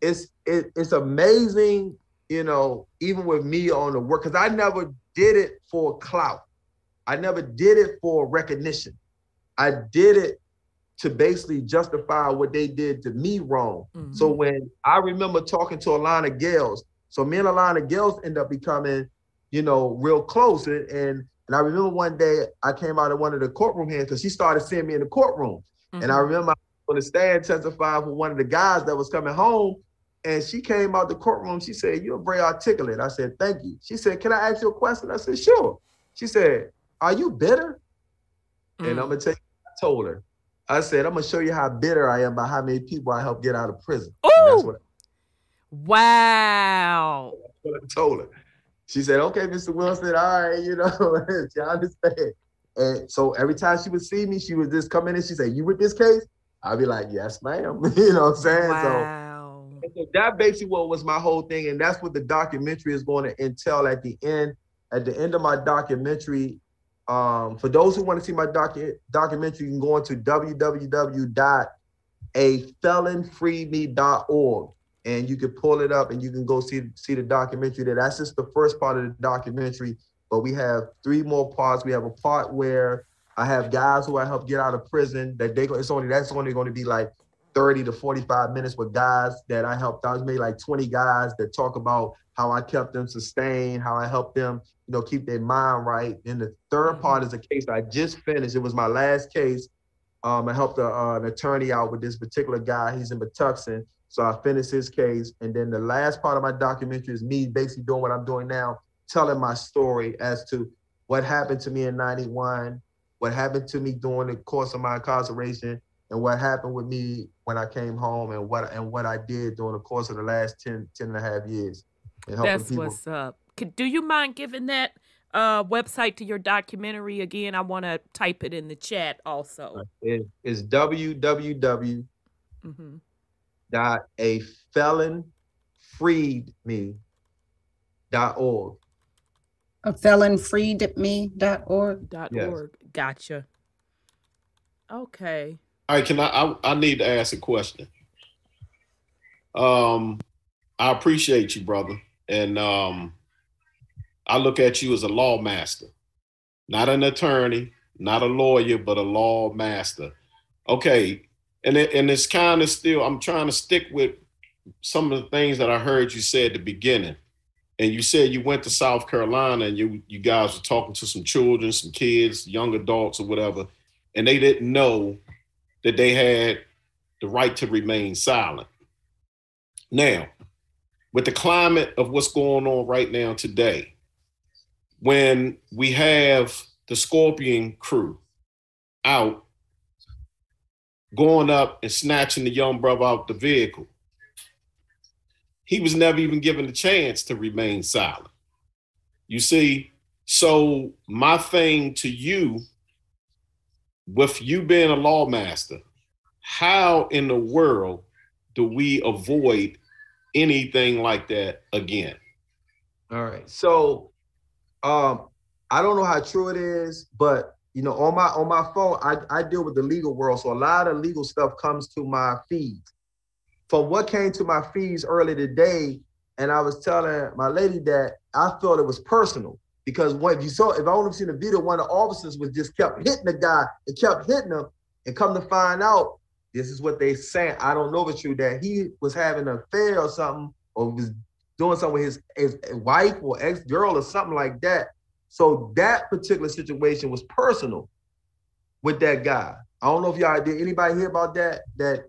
it's it, it's amazing. You know, even with me on the work, because I never did it for clout. I never did it for recognition. I did it to basically justify what they did to me wrong. Mhm. So when I remember talking to Alana Gales, so me and Alana Gales end up becoming, you know, real close. And and, and I remember one day I came out of one of the courtroom here because she started seeing me in the courtroom. And I Mhm. remember I was on the stand testifying for one of the guys that was coming home. And she came out the courtroom. She said, You're very articulate. I said, Thank you. She said, Can I ask you a question? I said, Sure. She said, Are you bitter? And I'm Mm. gonna tell you, what I told her. I said, I'm gonna show you how bitter I am by how many people I helped get out of prison. Ooh. Wow. What I told her. She said, Okay, Mr. Wilson, all right, you know, she understand. And so every time she would see me, she would just come in and she say, You with this case? I'd be like, Yes, ma'am. you know what I'm saying? So Wow. And so that basically what was my whole thing, and that's what the documentary is going to entail at the end. At the end of my documentary, um, for those who want to see my docu- documentary, you can go into www.afelonfreedme.org and you can pull it up and you can go see see the documentary. There, that's just the first part of the documentary, but we have three more parts. We have a part where I have guys who I help get out of prison. That they go, it's only that's only going to be like 30 to 45 minutes with guys that I helped out. Maybe like 20 guys that talk about how I kept them sustained, how I helped them, you know, keep their mind right. And the third part is a case I just finished. It was my last case. Um, I helped a, uh, an attorney out with this particular guy. He's in Patuxent. So I finished his case. And then the last part of my documentary is me basically doing what I'm doing now, telling my story as to what happened to me in 91, what happened to me during the course of my incarceration, and what happened with me when I came home and what and what I did during the course of the last 10, 10 and a half years. And helping That's people. what's up. Could, do you mind giving that uh, website to your documentary again? I want to type it in the chat also. It is www. hmm dot a felon freed me dot org. A felonfreedme.org. Dot Yes. org. Gotcha. Okay. All right, can I, I? I need to ask a question. Um, I appreciate you, brother, and um, I look at you as a law master, not an attorney, not a lawyer, but a law master. Okay, and it, and it's kind of still. I'm trying to stick with some of the things that I heard you say at the beginning. And you said you went to South Carolina and you you guys were talking to some children, some kids, young adults or whatever, and they didn't know that they had the right to remain silent. Now, with the climate of what's going on right now today, when we have the Scorpion crew out going up and snatching the young brother out the vehicle, he was never even given the chance to remain silent. You see, so my thing to you with you being a lawmaster, how in the world do we avoid anything like that again? All right. So um I don't know how true it is, but you know, on my on my phone, I, I deal with the legal world. So a lot of legal stuff comes to my feeds. From what came to my feeds early today, and I was telling my lady that I thought it was personal because when you saw if I only seen the video, one of the officers was just kept hitting the guy and kept hitting him, and come to find out, this is what they saying. I don't know if it's true that he was having an affair or something, or was doing something with his, his wife or ex-girl or something like that. So that particular situation was personal with that guy. I don't know if y'all did anybody hear about that? That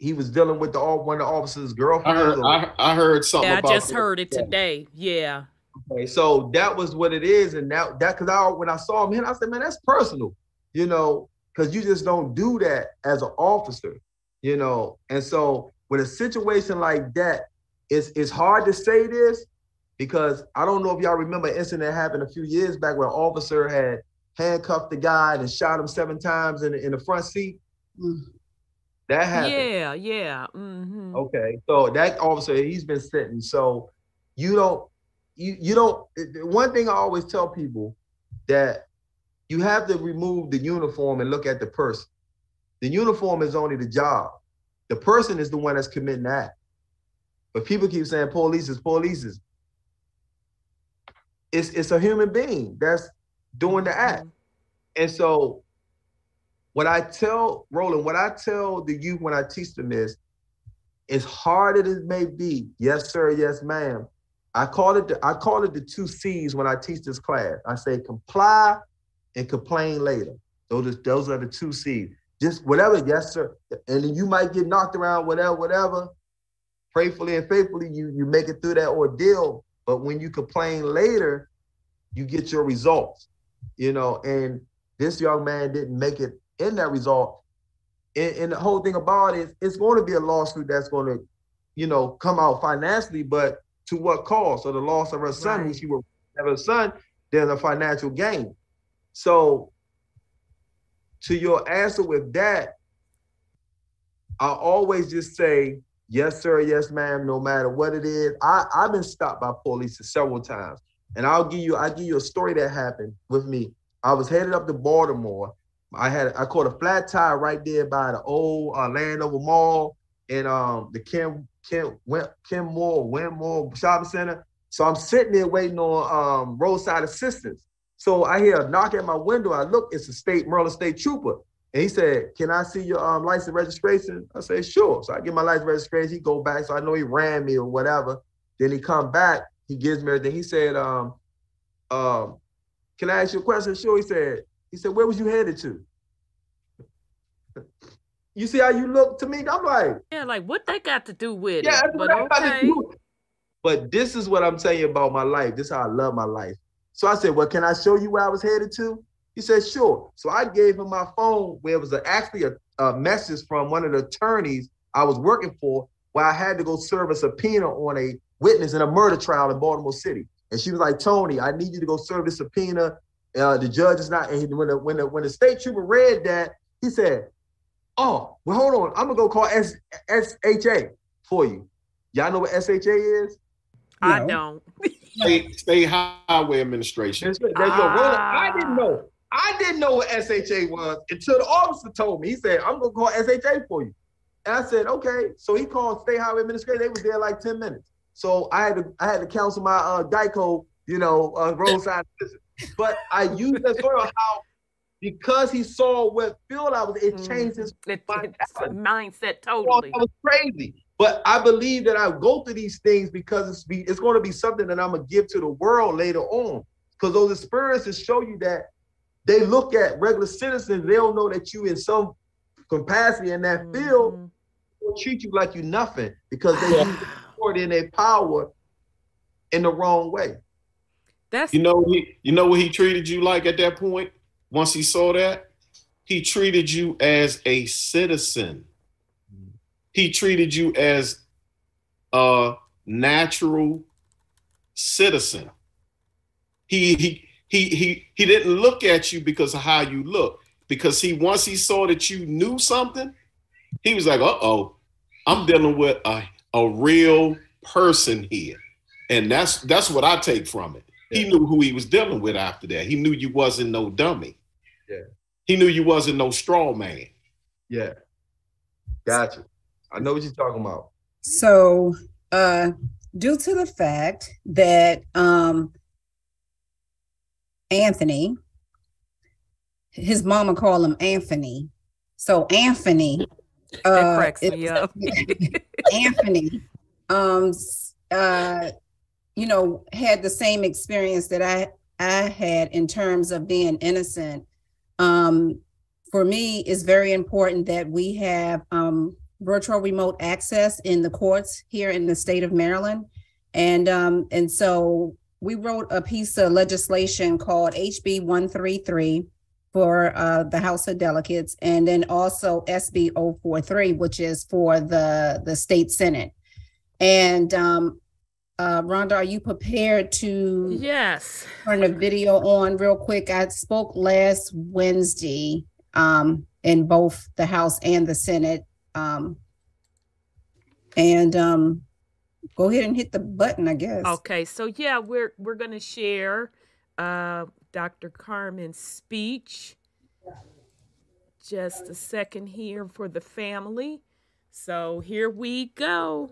he was dealing with the one of the officers' I heard, or- I, I heard something Yeah, I just that. heard it today. Yeah. Okay, so that was what it is, and that that because I when I saw him hit, I said, man, that's personal, you know, because you just don't do that as an officer, you know. And so with a situation like that, it's it's hard to say this because I don't know if y'all remember an incident that happened a few years back where an officer had handcuffed the guy and shot him seven times in the, in the front seat. Mm. That happened. Yeah, yeah. hmm Okay, so that officer he's been sitting. So you don't you you don't. One thing I always tell people that you have to remove the uniform and look at the person. The uniform is only the job. The person is the one that's committing that. But people keep saying police is police is. It's it's a human being that's doing the act. Mm-hmm. And so what I tell Roland, what I tell the youth when I teach them is, as hard as it may be, yes, sir, yes, ma'am. I call it the, I call it the two C's when I teach this class. I say comply and complain later. Those are, those are the two C's. Just whatever, yes, sir. And then you might get knocked around, whatever, whatever. Prayfully and faithfully, you you make it through that ordeal. But when you complain later, you get your results. You know, and this young man didn't make it in that result. And, and the whole thing about it is it's going to be a lawsuit that's going to, you know, come out financially, but to what cost? So the loss of her son, right. she will have a son, then a financial gain. So to your answer with that, I always just say, yes, sir, yes, ma'am, no matter what it is. I, I've been stopped by police several times. And I'll give you, I'll give you a story that happened with me. I was headed up to Baltimore. I had I caught a flat tire right there by the old uh, Landover Mall and um the Kim Kim Kim Moore Winmore Shopping Center. So I'm sitting there waiting on um, roadside assistance. So I hear a knock at my window. I look, it's a state Maryland State Trooper. And he said, Can I see your um, license registration? I said, Sure. So I get my license registration. He go back. So I know he ran me or whatever. Then he come back. He gives me everything. He said, um, um, Can I ask you a question? Sure. He said, He said, Where was you headed to? you see how you look to me? I'm like, Yeah, like what that got to do with yeah, it? But okay. But this is what I'm telling you about my life. This is how I love my life. So I said, Well, can I show you where I was headed to? He said, Sure. So I gave him my phone where it was a, actually a, a message from one of the attorneys I was working for where I had to go serve a subpoena on a witness in a murder trial in Baltimore City. And she was like, Tony, I need you to go serve the subpoena. Uh, the judge is not. And when the, when the when the state trooper read that, he said, "Oh, well, hold on. I'm gonna go call S SHA for you. Y'all know what SHA is? I don't. State, State Highway Administration. There you go. I didn't know. I didn't know what SHA was until the officer told me. He said, I'm gonna call SHA for you. And I said, okay. So he called State Highway Administration. They was there like 10 minutes. So I had to I had to cancel my uh Geico, you know, uh, roadside visit. But I used that story of how because he saw what field I was, it mm-hmm. changed his it, mindset totally. That was crazy. But I believe that I go through these things because it's be it's going to be something that I'm gonna give to the world later on. Because those experiences show you that they look at regular citizens, they don't know that you in some capacity in that mm-hmm. field will treat you like you nothing because they use it in their power in the wrong way. That's you know he you know what he treated you like at that point once he saw that he treated you as a citizen he treated you as a natural citizen. He he he he he didn't look at you because of how you look. Because he once he saw that you knew something, he was like, "Uh-oh, I'm dealing with a, a real person here." And that's that's what I take from it. Yeah. He knew who he was dealing with after that. He knew you wasn't no dummy. Yeah. He knew you wasn't no straw man. Yeah. Gotcha. I know what you're talking about. So, uh, due to the fact that um, Anthony, his mama called him Anthony. So Anthony, uh, cracks me up. Anthony, um, uh, you know, had the same experience that I I had in terms of being innocent. Um, for me, it's very important that we have um, virtual remote access in the courts here in the state of Maryland. And um, and so we wrote a piece of legislation called HB 133 for uh, the House of Delegates, and then also SB 043, which is for the, the state Senate. And um, uh, Rhonda, are you prepared to yes turn the video on real quick? I spoke last Wednesday um, in both the House and the Senate um, and um, go ahead and hit the button, I guess. Okay, so yeah, we're we're gonna share uh, Dr. Carmen's speech. Just a second here for the family. So here we go.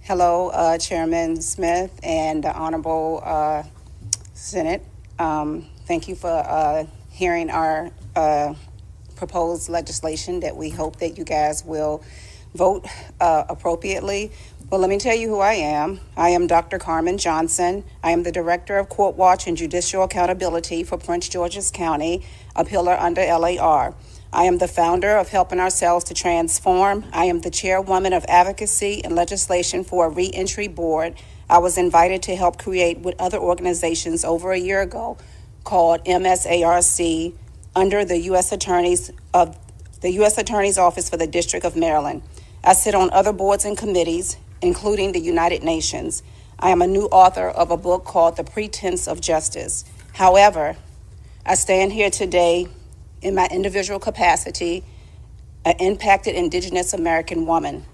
Hello, uh, Chairman Smith and the Honorable uh, Senate. Um, thank you for uh, hearing our uh, proposed legislation that we hope that you guys will vote uh, appropriately. Well, let me tell you who I am. I am Dr. Carmen Johnson. I am the Director of Court Watch and Judicial Accountability for Prince George's County, a pillar under LAR. I am the founder of Helping Ourselves to Transform. I am the chairwoman of Advocacy and Legislation for a Reentry Board. I was invited to help create with other organizations over a year ago called MSARC under the U.S. Attorney's of the U.S. Attorney's Office for the District of Maryland. I sit on other boards and committees, including the United Nations. I am a new author of a book called The Pretense of Justice. However, I stand here today in my individual capacity, an impacted Indigenous American woman.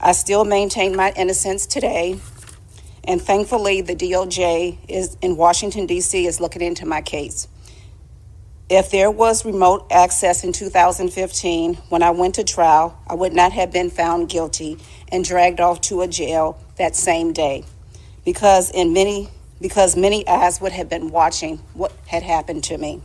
I still maintain my innocence today, and thankfully, the DOJ is in Washington, D.C., is looking into my case. If there was remote access in 2015 when I went to trial, I would not have been found guilty and dragged off to a jail that same day because in many because many eyes would have been watching what had happened to me.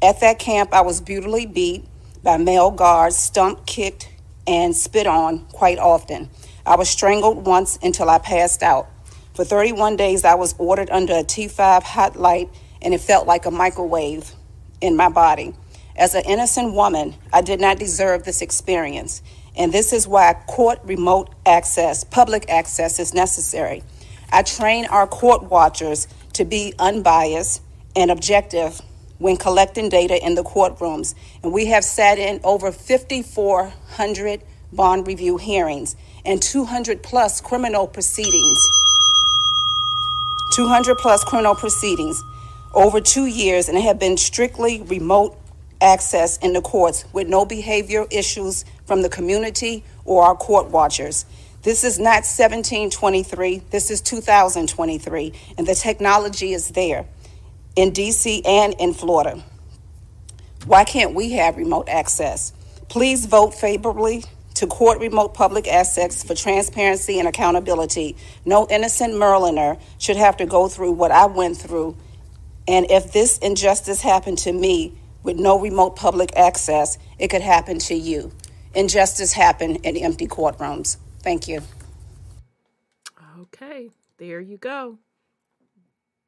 At that camp, I was brutally beat by male guards, stumped, kicked, and spit on quite often. I was strangled once until I passed out. For 31 days, I was ordered under a T5 hot light, and it felt like a microwave in my body. As an innocent woman, I did not deserve this experience, and this is why court remote access, public access, is necessary. I train our court watchers to be unbiased and objective when collecting data in the courtrooms, and we have sat in over 5,400 bond review hearings and 200 plus criminal proceedings. 200 plus criminal proceedings over two years and have been strictly remote access in the courts with no behavior issues from the community or our court watchers. This is not 1723, this is 2023, and the technology is there in DC and in Florida. Why can't we have remote access? Please vote favorably to court remote public access for transparency and accountability. No innocent Marylander should have to go through what I went through and if this injustice happened to me with no remote public access, it could happen to you. Injustice happen in empty courtrooms. Thank you. Okay, there you go.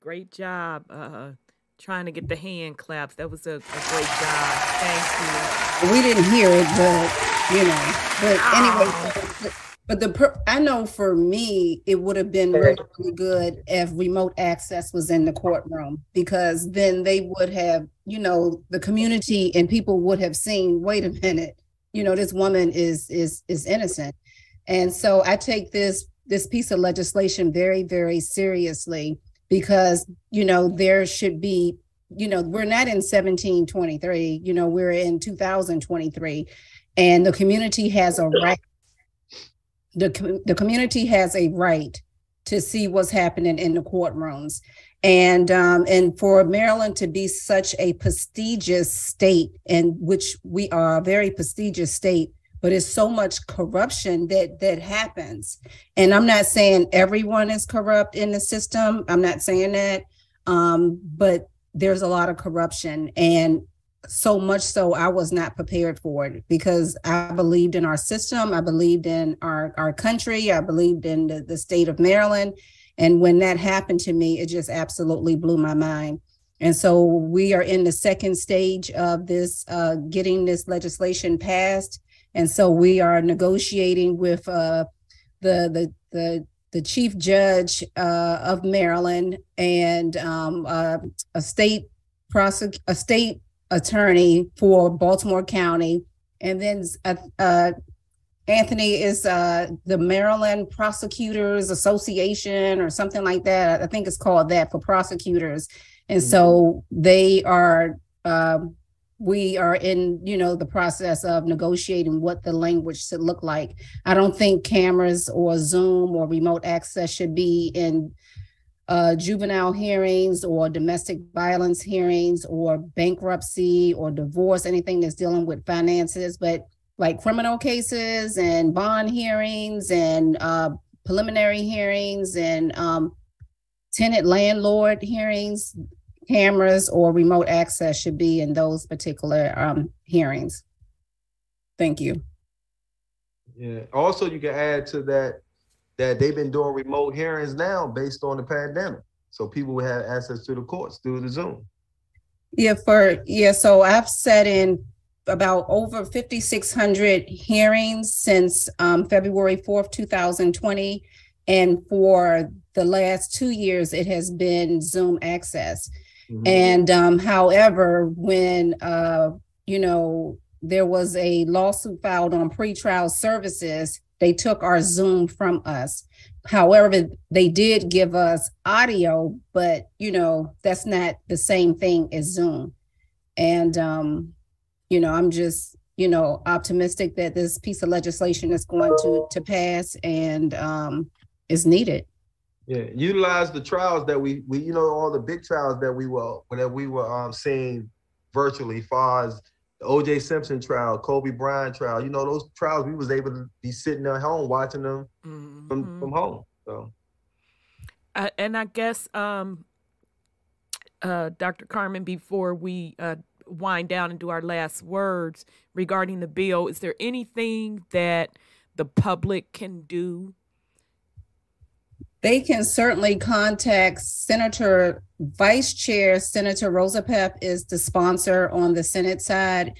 Great job uh, trying to get the hand claps. That was a, a great job. Thank you. We didn't hear it, but you know. But anyway, but the per- I know for me, it would have been really, really good if remote access was in the courtroom because then they would have, you know, the community and people would have seen. Wait a minute, you know, this woman is is is innocent, and so I take this this piece of legislation very very seriously because you know there should be you know we're not in 1723 you know we're in 2023 and the community has a right the, the community has a right to see what's happening in the courtrooms. And um, and for Maryland to be such a prestigious state, in which we are a very prestigious state, but it's so much corruption that that happens. And I'm not saying everyone is corrupt in the system. I'm not saying that, um, but there's a lot of corruption, and so much so I was not prepared for it because I believed in our system, I believed in our, our country, I believed in the, the state of Maryland. And when that happened to me, it just absolutely blew my mind. And so we are in the second stage of this, uh, getting this legislation passed. And so we are negotiating with uh, the, the, the, the chief judge uh, of Maryland and um, uh, a state prosec- a state attorney for Baltimore County. And then uh, uh, Anthony is uh, the Maryland Prosecutors Association or something like that. I think it's called that for prosecutors. And mm-hmm. so they are, um, we are in, you know, the process of negotiating what the language should look like. I don't think cameras or Zoom or remote access should be in uh, juvenile hearings or domestic violence hearings or bankruptcy or divorce, anything that's dealing with finances, but like criminal cases and bond hearings and uh, preliminary hearings and um, tenant landlord hearings, cameras or remote access should be in those particular um, hearings. Thank you. Yeah. Also, you can add to that that they've been doing remote hearings now based on the pandemic. So people will have access to the courts through the Zoom. Yeah, for yeah, so I've sat in about over 5,600 hearings since um, February 4th, 2020. And for the last two years, it has been Zoom access. Mm-hmm. And um, however, when, uh, you know, there was a lawsuit filed on pretrial services, they took our Zoom from us. However, they did give us audio, but you know, that's not the same thing as Zoom. And um, you know, I'm just, you know, optimistic that this piece of legislation is going to to pass and um is needed. Yeah, utilize the trials that we we you know all the big trials that we were that we were um seeing virtually, far as OJ Simpson trial, Kobe Bryant trial. You know those trials we was able to be sitting at home watching them mm-hmm. from from home. So, uh, and I guess um, uh, Dr. Carmen, before we uh, wind down and do our last words regarding the bill, is there anything that the public can do? They can certainly contact Senator Vice Chair Senator Rosa Pepp is the sponsor on the Senate side,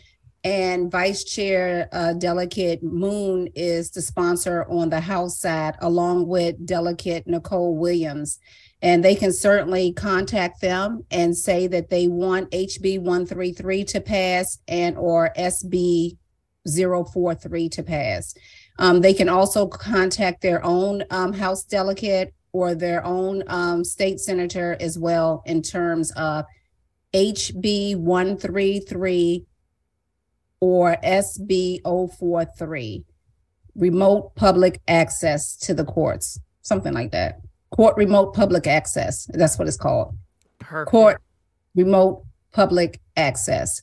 and Vice Chair uh, Delegate Moon is the sponsor on the House side, along with Delegate Nicole Williams. And they can certainly contact them and say that they want HB 133 to pass and or SB 043 to pass. Um, they can also contact their own um, House delegate or their own um, state senator as well in terms of HB 133 or SB 043, remote public access to the courts, something like that court remote public access. That's what it's called. Perfect. Court remote public access.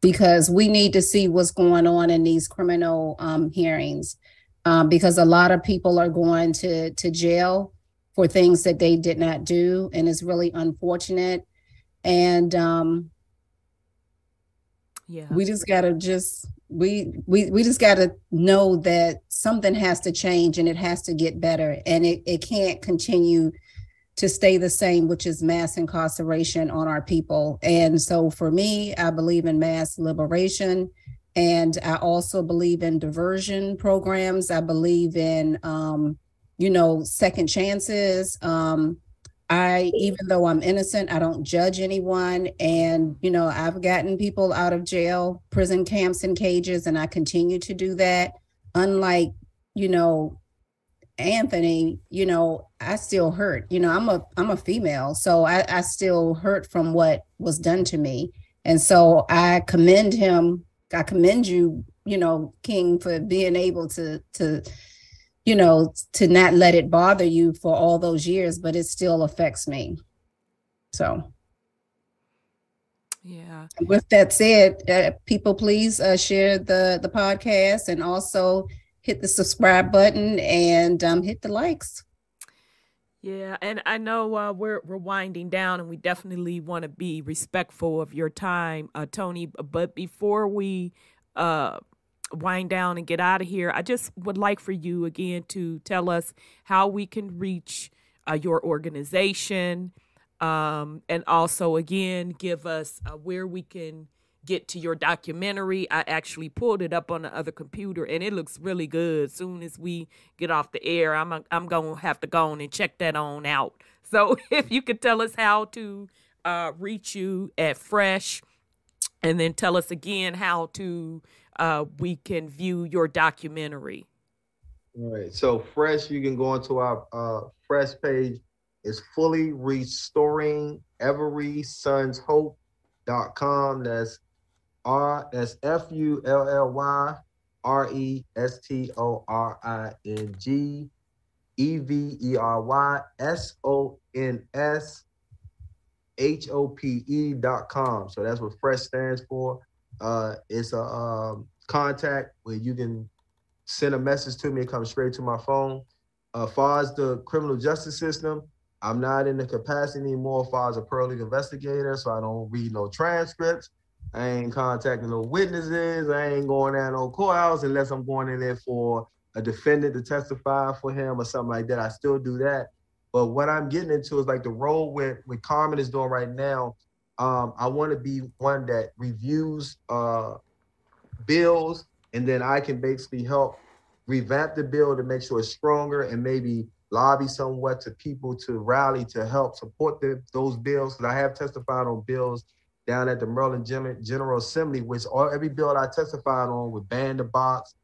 Because we need to see what's going on in these criminal um, hearings. Um, because a lot of people are going to, to jail for things that they did not do. And it's really unfortunate. And um, yeah, we just got to just we we we just got to know that something has to change and it has to get better and it, it can't continue to stay the same which is mass incarceration on our people and so for me i believe in mass liberation and i also believe in diversion programs i believe in um, you know second chances um, I, even though I'm innocent, I don't judge anyone. And, you know, I've gotten people out of jail, prison camps, and cages, and I continue to do that. Unlike, you know, Anthony, you know, I still hurt. You know, I'm a I'm a female, so I, I still hurt from what was done to me. And so I commend him. I commend you, you know, King, for being able to to you know, to not let it bother you for all those years, but it still affects me. So. Yeah. With that said, uh, people please uh, share the the podcast and also hit the subscribe button and um, hit the likes. Yeah, and I know uh, we're we're winding down, and we definitely want to be respectful of your time, uh, Tony. But before we uh, wind down and get out of here, I just would like for you again to tell us how we can reach uh, your organization, um, and also again give us uh, where we can get to your documentary. I actually pulled it up on the other computer, and it looks really good. Soon as we get off the air, I'm I'm gonna have to go on and check that on out. So if you could tell us how to uh, reach you at Fresh, and then tell us again how to uh, we can view your documentary? All right. So fresh, you can go into our uh, fresh page. It's fully restoring every son's hope.com. That's R that's F U L L Y R E S T O R I N G E V E R Y S O N S H O P E dot com. So that's what fresh stands for. Uh, it's a um, contact where you can send a message to me. It comes straight to my phone. Uh, far as the criminal justice system, I'm not in the capacity anymore far as a paralegal investigator, so I don't read no transcripts. I ain't contacting no witnesses. I ain't going down no courthouse unless I'm going in there for a defendant to testify for him or something like that. I still do that. But what I'm getting into is like the role with what Carmen is doing right now. Um, I want to be one that reviews uh, bills, and then I can basically help revamp the bill to make sure it's stronger and maybe lobby somewhat to people to rally to help support the, those bills. Because I have testified on bills down at the Maryland General Assembly, which all every bill I testified on would ban the box,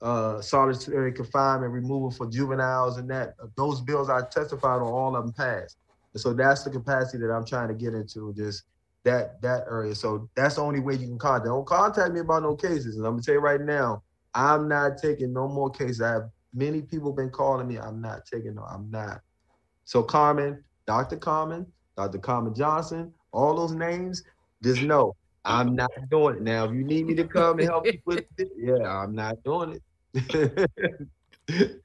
uh, solitary confinement, removal for juveniles, and that those bills I testified on, all of them passed. And so that's the capacity that I'm trying to get into, just that that area. So that's the only way you can contact. Don't contact me about no cases. And I'm gonna tell you right now, I'm not taking no more cases. I have many people been calling me. I'm not taking no. I'm not. So Carmen, Dr. Carmen, Dr. Carmen Johnson, all those names, just know I'm not doing it. Now, if you need me to come and help you with it, yeah, I'm not doing it.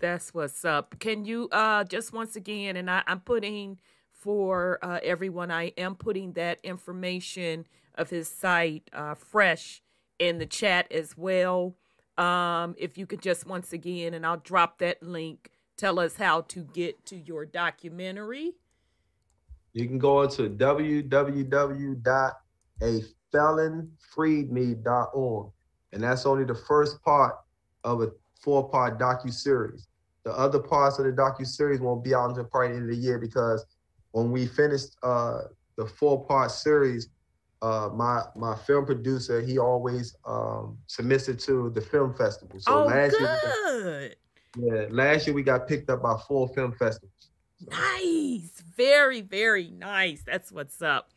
That's what's up. Can you uh just once again, and I, I'm putting for uh, everyone, I am putting that information of his site uh, fresh in the chat as well. Um, if you could just once again, and I'll drop that link, tell us how to get to your documentary. You can go to www.afelonfreedme.org. And that's only the first part of a four-part docu-series. The other parts of the docu-series won't be out until probably the end of the year because when we finished uh, the four-part series, uh, my my film producer he always um, submits it to the film festival. So oh, last good. Year, yeah, last year we got picked up by four film festivals. Nice, very very nice. That's what's up.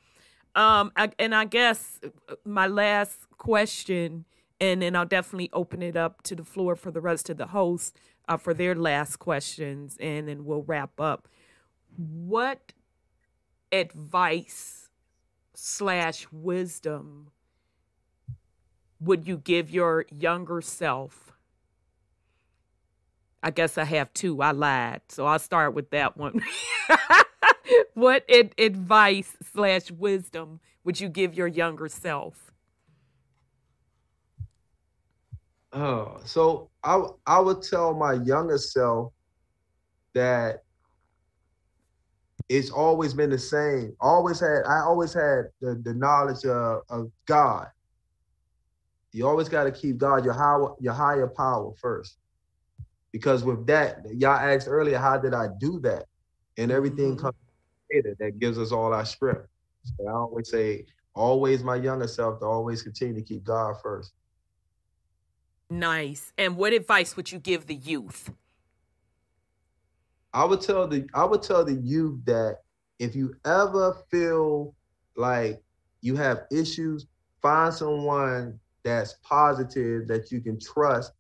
Um, I, and I guess uh, my last question, and then I'll definitely open it up to the floor for the rest of the hosts uh, for their last questions, and then we'll wrap up. What advice? slash wisdom would you give your younger self? I guess I have two. I lied. So I'll start with that one. what ad- advice slash wisdom would you give your younger self? Oh, so I I would tell my younger self that it's always been the same. Always had I always had the, the knowledge of, of God. You always got to keep God your higher your higher power first. Because with that, y'all asked earlier, how did I do that? And everything mm-hmm. comes later that gives us all our strength. So I always say, always my younger self to always continue to keep God first. Nice. And what advice would you give the youth? I would tell the I would tell the youth that if you ever feel like you have issues, find someone that's positive that you can trust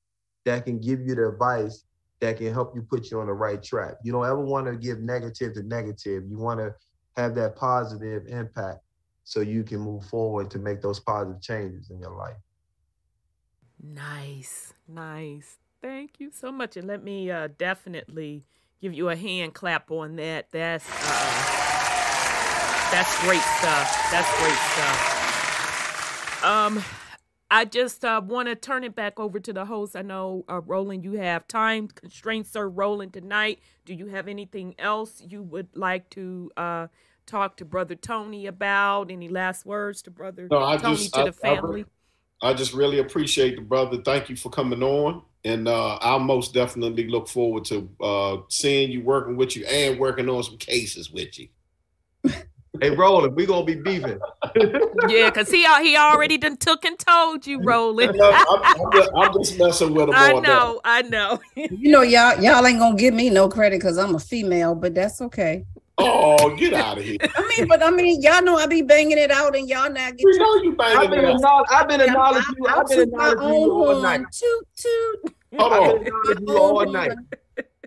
that can give you the advice that can help you put you on the right track. You don't ever want to give negative to negative. You want to have that positive impact so you can move forward to make those positive changes in your life. Nice. Nice. Thank you so much. And let me uh, definitely give you a hand clap on that. That's uh, that's great stuff. That's great stuff. Um, I just uh, want to turn it back over to the host. I know, uh, Roland, you have time constraints, sir. Roland, tonight. Do you have anything else you would like to uh, talk to Brother Tony about? Any last words to Brother no, Tony just, to I, the family? I, I just really appreciate the brother. Thank you for coming on and uh, I'll most definitely look forward to uh, seeing you working with you and working on some cases with you. hey, Roland, we gonna be beefing. yeah, cause he he already done took and told you, Roland. I'm, I'm, just, I'm, just, messing with him. I know, that. I know. you know, y'all y'all ain't gonna give me no credit because I'm a female, but that's okay. Oh, get out of here! I mean, but I mean, y'all know I be banging it out, and y'all not get. We know you banging I've been it out. I've been acknowledging you. I've been acknowledging you all night. Toot toot. Hold on. you all night.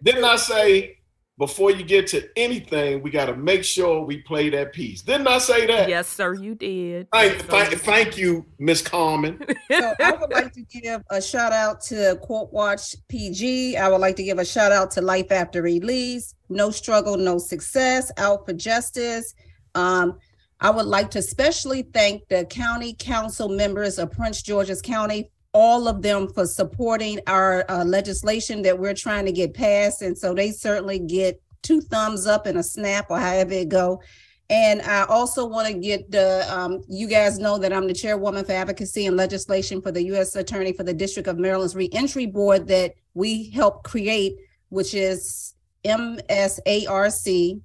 Didn't I say before you get to anything, we got to make sure we play that piece. Didn't I say that? Yes, sir, you did. Thank, Yes, thank, you thank you, Miss Carmen. So I would like to give a shout out to Court Watch PG. I would like to give a shout out to Life After Release, No Struggle, No Success, Out for Justice. Um, I would like to especially thank the county council members of Prince George's County, all of them for supporting our uh, legislation that we're trying to get passed. And so they certainly get two thumbs up and a snap or however it go. And I also want to get the, um, you guys know that I'm the chairwoman for advocacy and legislation for the U.S. Attorney for the District of Maryland's Reentry Board that we helped create, which is MSARC.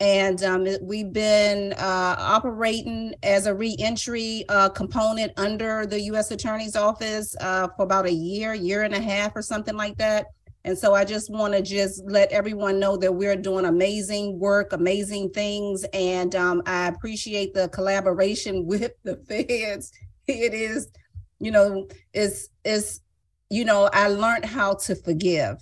And um, we've been uh, operating as a reentry uh, component under the U.S. Attorney's Office uh, for about a year, year and a half, or something like that. And so I just want to just let everyone know that we're doing amazing work, amazing things, and um, I appreciate the collaboration with the feds. It is, you know, it's it's you know, I learned how to forgive.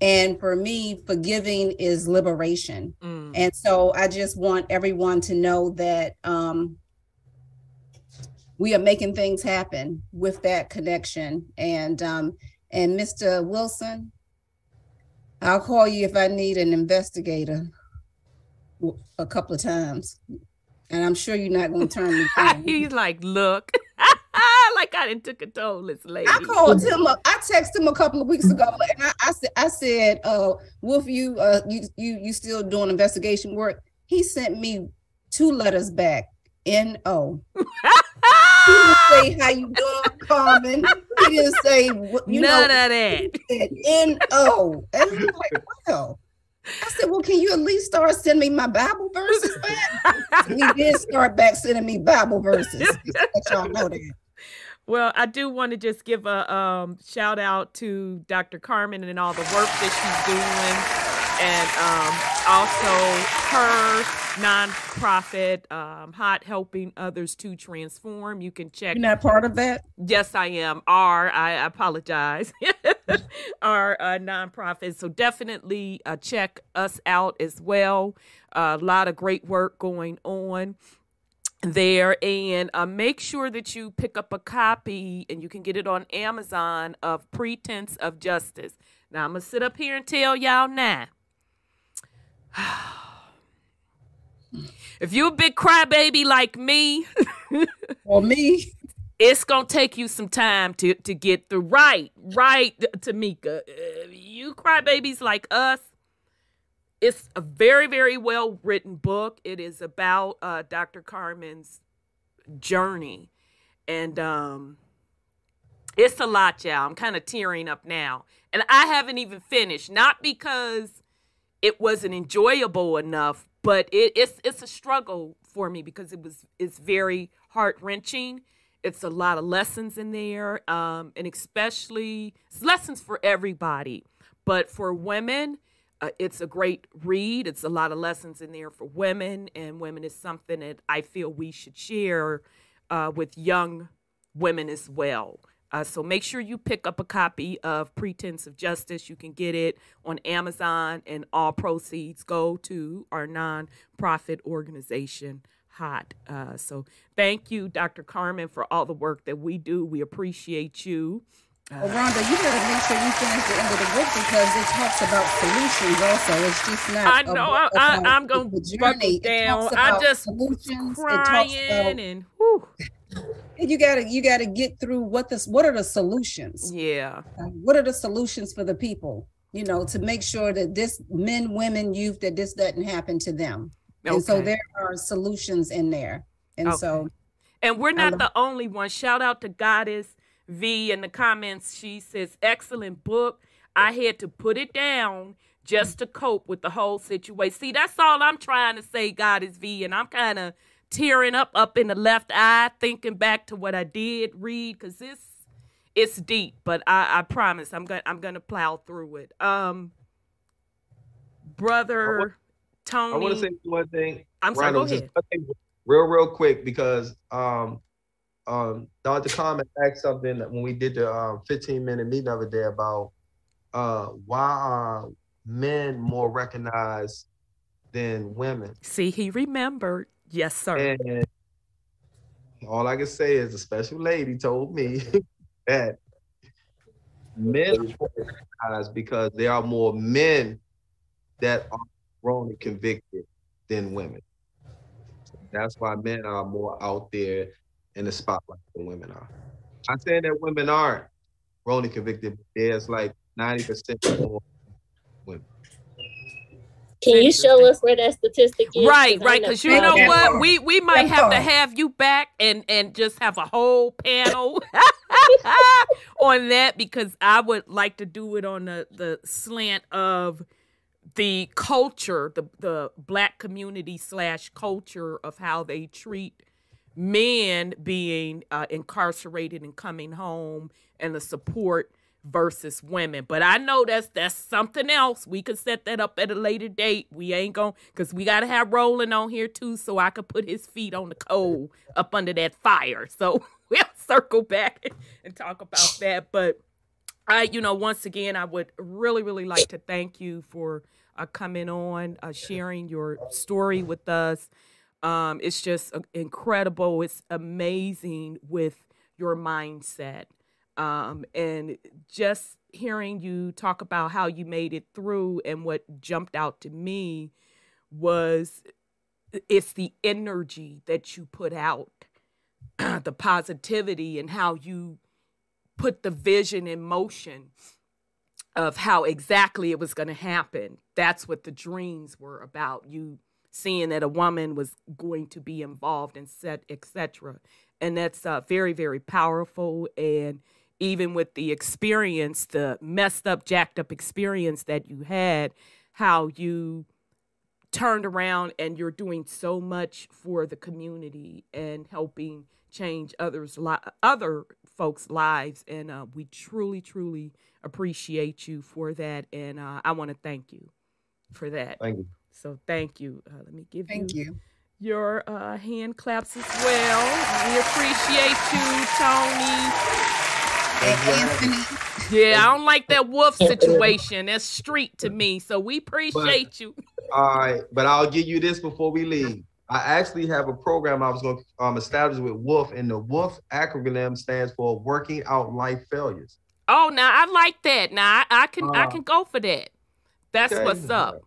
And for me, forgiving is liberation. Mm. And so I just want everyone to know that um, we are making things happen with that connection. And um, and Mr. Wilson, I'll call you if I need an investigator w- a couple of times. And I'm sure you're not going to turn me down. He's like, look, like I didn't took a toll this lady. I called him up. I texted him a couple of weeks ago, and I, I said, "I said, uh, Wolf, you, uh, you, you, you still doing investigation work?" He sent me two letters back. N O. He didn't say how you doing, Carmen. He didn't say you None know. of that. He said N O. And I'm like, wow. I said, well, can you at least start sending me my Bible verses back? he did start back sending me Bible verses. Let y'all know that. Well, I do want to just give a um, shout out to Dr. Carmen and all the work that she's doing, and um, also her nonprofit, um, Hot Helping Others to Transform. You can check. You're not part of that? Yes, I am. R. I apologize. Our uh, nonprofit. So definitely uh, check us out as well. a lot of great work going on there and uh, make sure that you pick up a copy and you can get it on amazon of pretense of justice. Now i'm gonna sit up here and tell y'all now. If you're a big crybaby like me or me. it's gonna take you some time to to get the right right tamika. Uh, you crybabies like us it's a very very well written book. It is about uh, dr carmen's journey. And um it's a lot y'all. I'm kind of tearing up now. And i haven't even finished. Not because it wasn't enjoyable enough but it, it's it's a struggle for me because it was it's very heart wrenching it's a lot of lessons in there um, and especially it's lessons for everybody but for women uh, it's a great read it's a lot of lessons in there for women and women is something that i feel we should share uh, with young women as well uh, so make sure you pick up a copy of Pretense of Justice. You can get it on Amazon, and all proceeds go to our nonprofit organization, HOT. Uh, so thank you, Dr. Carmen, for all the work that we do. We appreciate you. Well, Rhonda, you better make sure you finish the end of the book because it talks about solutions also. It's just not. I know. book I, about I, I'm going to buckle down. I just solutions. Crying about- and whew, You gotta, you gotta get through what this. What are the solutions? yeah. Uh, What are the solutions for the people? You know, to make sure that this men, women, youth, that this doesn't happen to them. And so there are solutions in there. And Okay. so And we're not love- the only one. Shout out to Goddess V in the comments. She says, excellent book. I had to put it down just to cope with the whole situation. See, that's all I'm trying to say, Goddess V. And I'm kind of tearing up up in the left eye, thinking back to what I did read, because it's it's deep, but I, I promise I'm gonna I'm gonna plow through it. Um brother Tony. I want to say one thing. I'm sorry, go ahead. thing real, real quick, because um, um, Dr. Carmen asked something that when we did the um, 15 minute meeting the other day about uh, why are men more recognized than women. See, he remembered. Yes, sir. And all I can say is a special lady told me that men are more recognized because there are more men that are wrongly convicted than women. That's why men are more out there in the spotlight than women are. I'm saying that women aren't wrongly convicted. There's like 90% more women. Can you show us where that statistic is? Right, right. Because you know what, we we might have to have you back and and just have a whole panel on that because I would like to do it on the the slant of the culture, the the black community slash culture of how they treat men being uh, incarcerated and coming home and the support versus women. But I know that's that's something else. We could set that up at a later date. We ain't gonna, because we gotta have Roland on here too, so I could put his feet on the coal up under that fire. So we'll circle back and talk about that. But I, you know, once again, I would really, really like to thank you for uh, coming on, uh, sharing your story with us. Um, it's just uh, incredible. It's amazing with your mindset. Um, and just hearing you talk about how you made it through and what jumped out to me was it's the energy that you put out, the positivity, and how you put the vision in motion of how exactly it was going to happen. That's what the dreams were about. You seeing that a woman was going to be involved and set, etc. And that's uh, very, very powerful. And even with the experience, the messed up, jacked up experience that you had, how you turned around and you're doing so much for the community and helping change others li- other folks lives and uh, we truly truly appreciate you for that and uh, i want to thank you for that Thank you. So thank you uh, let me give Thank you. your uh, hand claps as well we appreciate you tony Hey, Anthony. yeah i don't like that wolf situation that's street to me so we appreciate you All right, but I'll give you this before we leave. I actually have a program I was going to um, establish with Wolf, and the Wolf acronym stands for Working Out Life Failures. Oh, now I like that. Now I, I can I Uh, can go for that. That's Okay? what's up.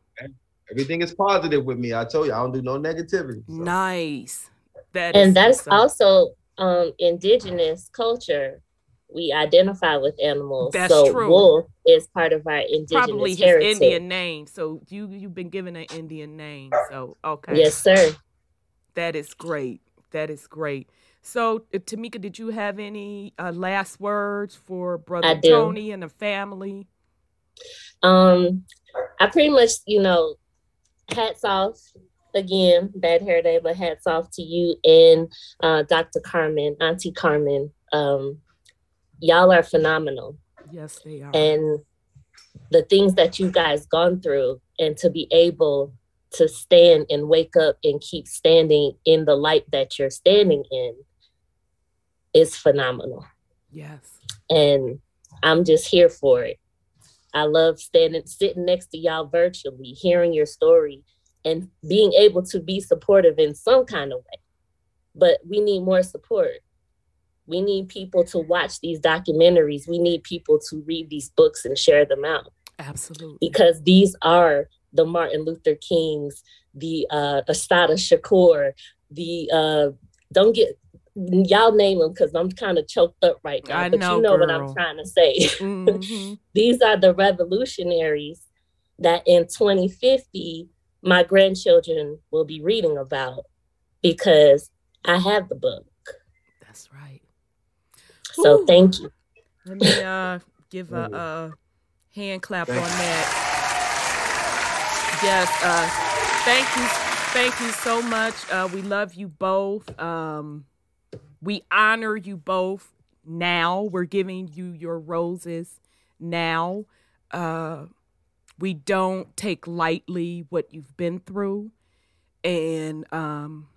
Everything is positive with me. I told you I don't do no negativity. so. Nice. That is and that's what's up. also um indigenous culture. We identify with animals. That's so true. wolf is part of our indigenous probably his heritage. Indian name. So you you've been given an Indian name. So okay. Yes, sir. That is great. That is great. So uh, Tamika, did you have any uh, last words for brother Tony and the family? Um, I pretty much, you know, hats off again, bad hair day, but hats off to you and uh, Dr. Carmen, Auntie Carmen. Um, y'all are phenomenal. Yes, they are. and the things that you guys gone through and to be able to stand and wake up and keep standing in the light that you're standing in is phenomenal yes. and i'm just here for it i love standing sitting next to y'all virtually hearing your story and being able to be supportive in some kind of way. But we need more support. We need people to watch these documentaries. We need people to read these books and share them out. Absolutely. because these are the Martin Luther Kings, the uh Assata Shakur, the uh don't get y'all name them because I'm kind of choked up right now, I but know, you know what I'm trying to say. Mhm. these are the revolutionaries that in 2050 my grandchildren will be reading about because I have the book. That's right. So Ooh. thank you. Let me uh give a, a hand clap on that. Yes, uh thank you thank you so much. Uh we love you both. Um we honor you both now. We're giving you your roses now. Uh we don't take lightly what you've been through and um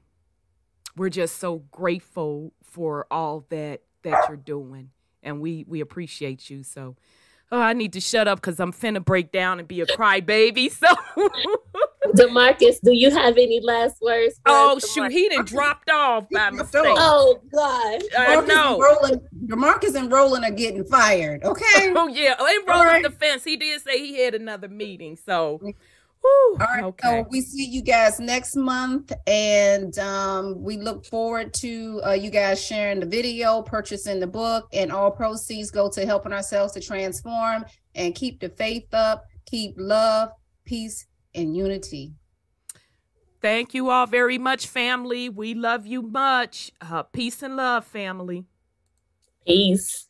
we're just so grateful for all that that you're doing and we we appreciate you so oh, I need to shut up because I'm finna break down and be a crybaby. So, Demarcus, do you have any last words? for oh us, shoot, Demarcus? he done dropped off by dropped mistake. Oh God. I Marcus know. and Roland, Demarcus and Roland are getting fired. Okay. Oh yeah, in All Roland's right. defense, he did say he had another meeting. So, whew, All right, okay. so we see you guys next month, and um, we look forward to uh, you guys sharing the video, purchasing the book, and all proceeds go to helping ourselves to transform and keep the faith up, keep love, peace, and unity. Thank you all very much, family. We love you much. Uh, peace and love, family. Peace.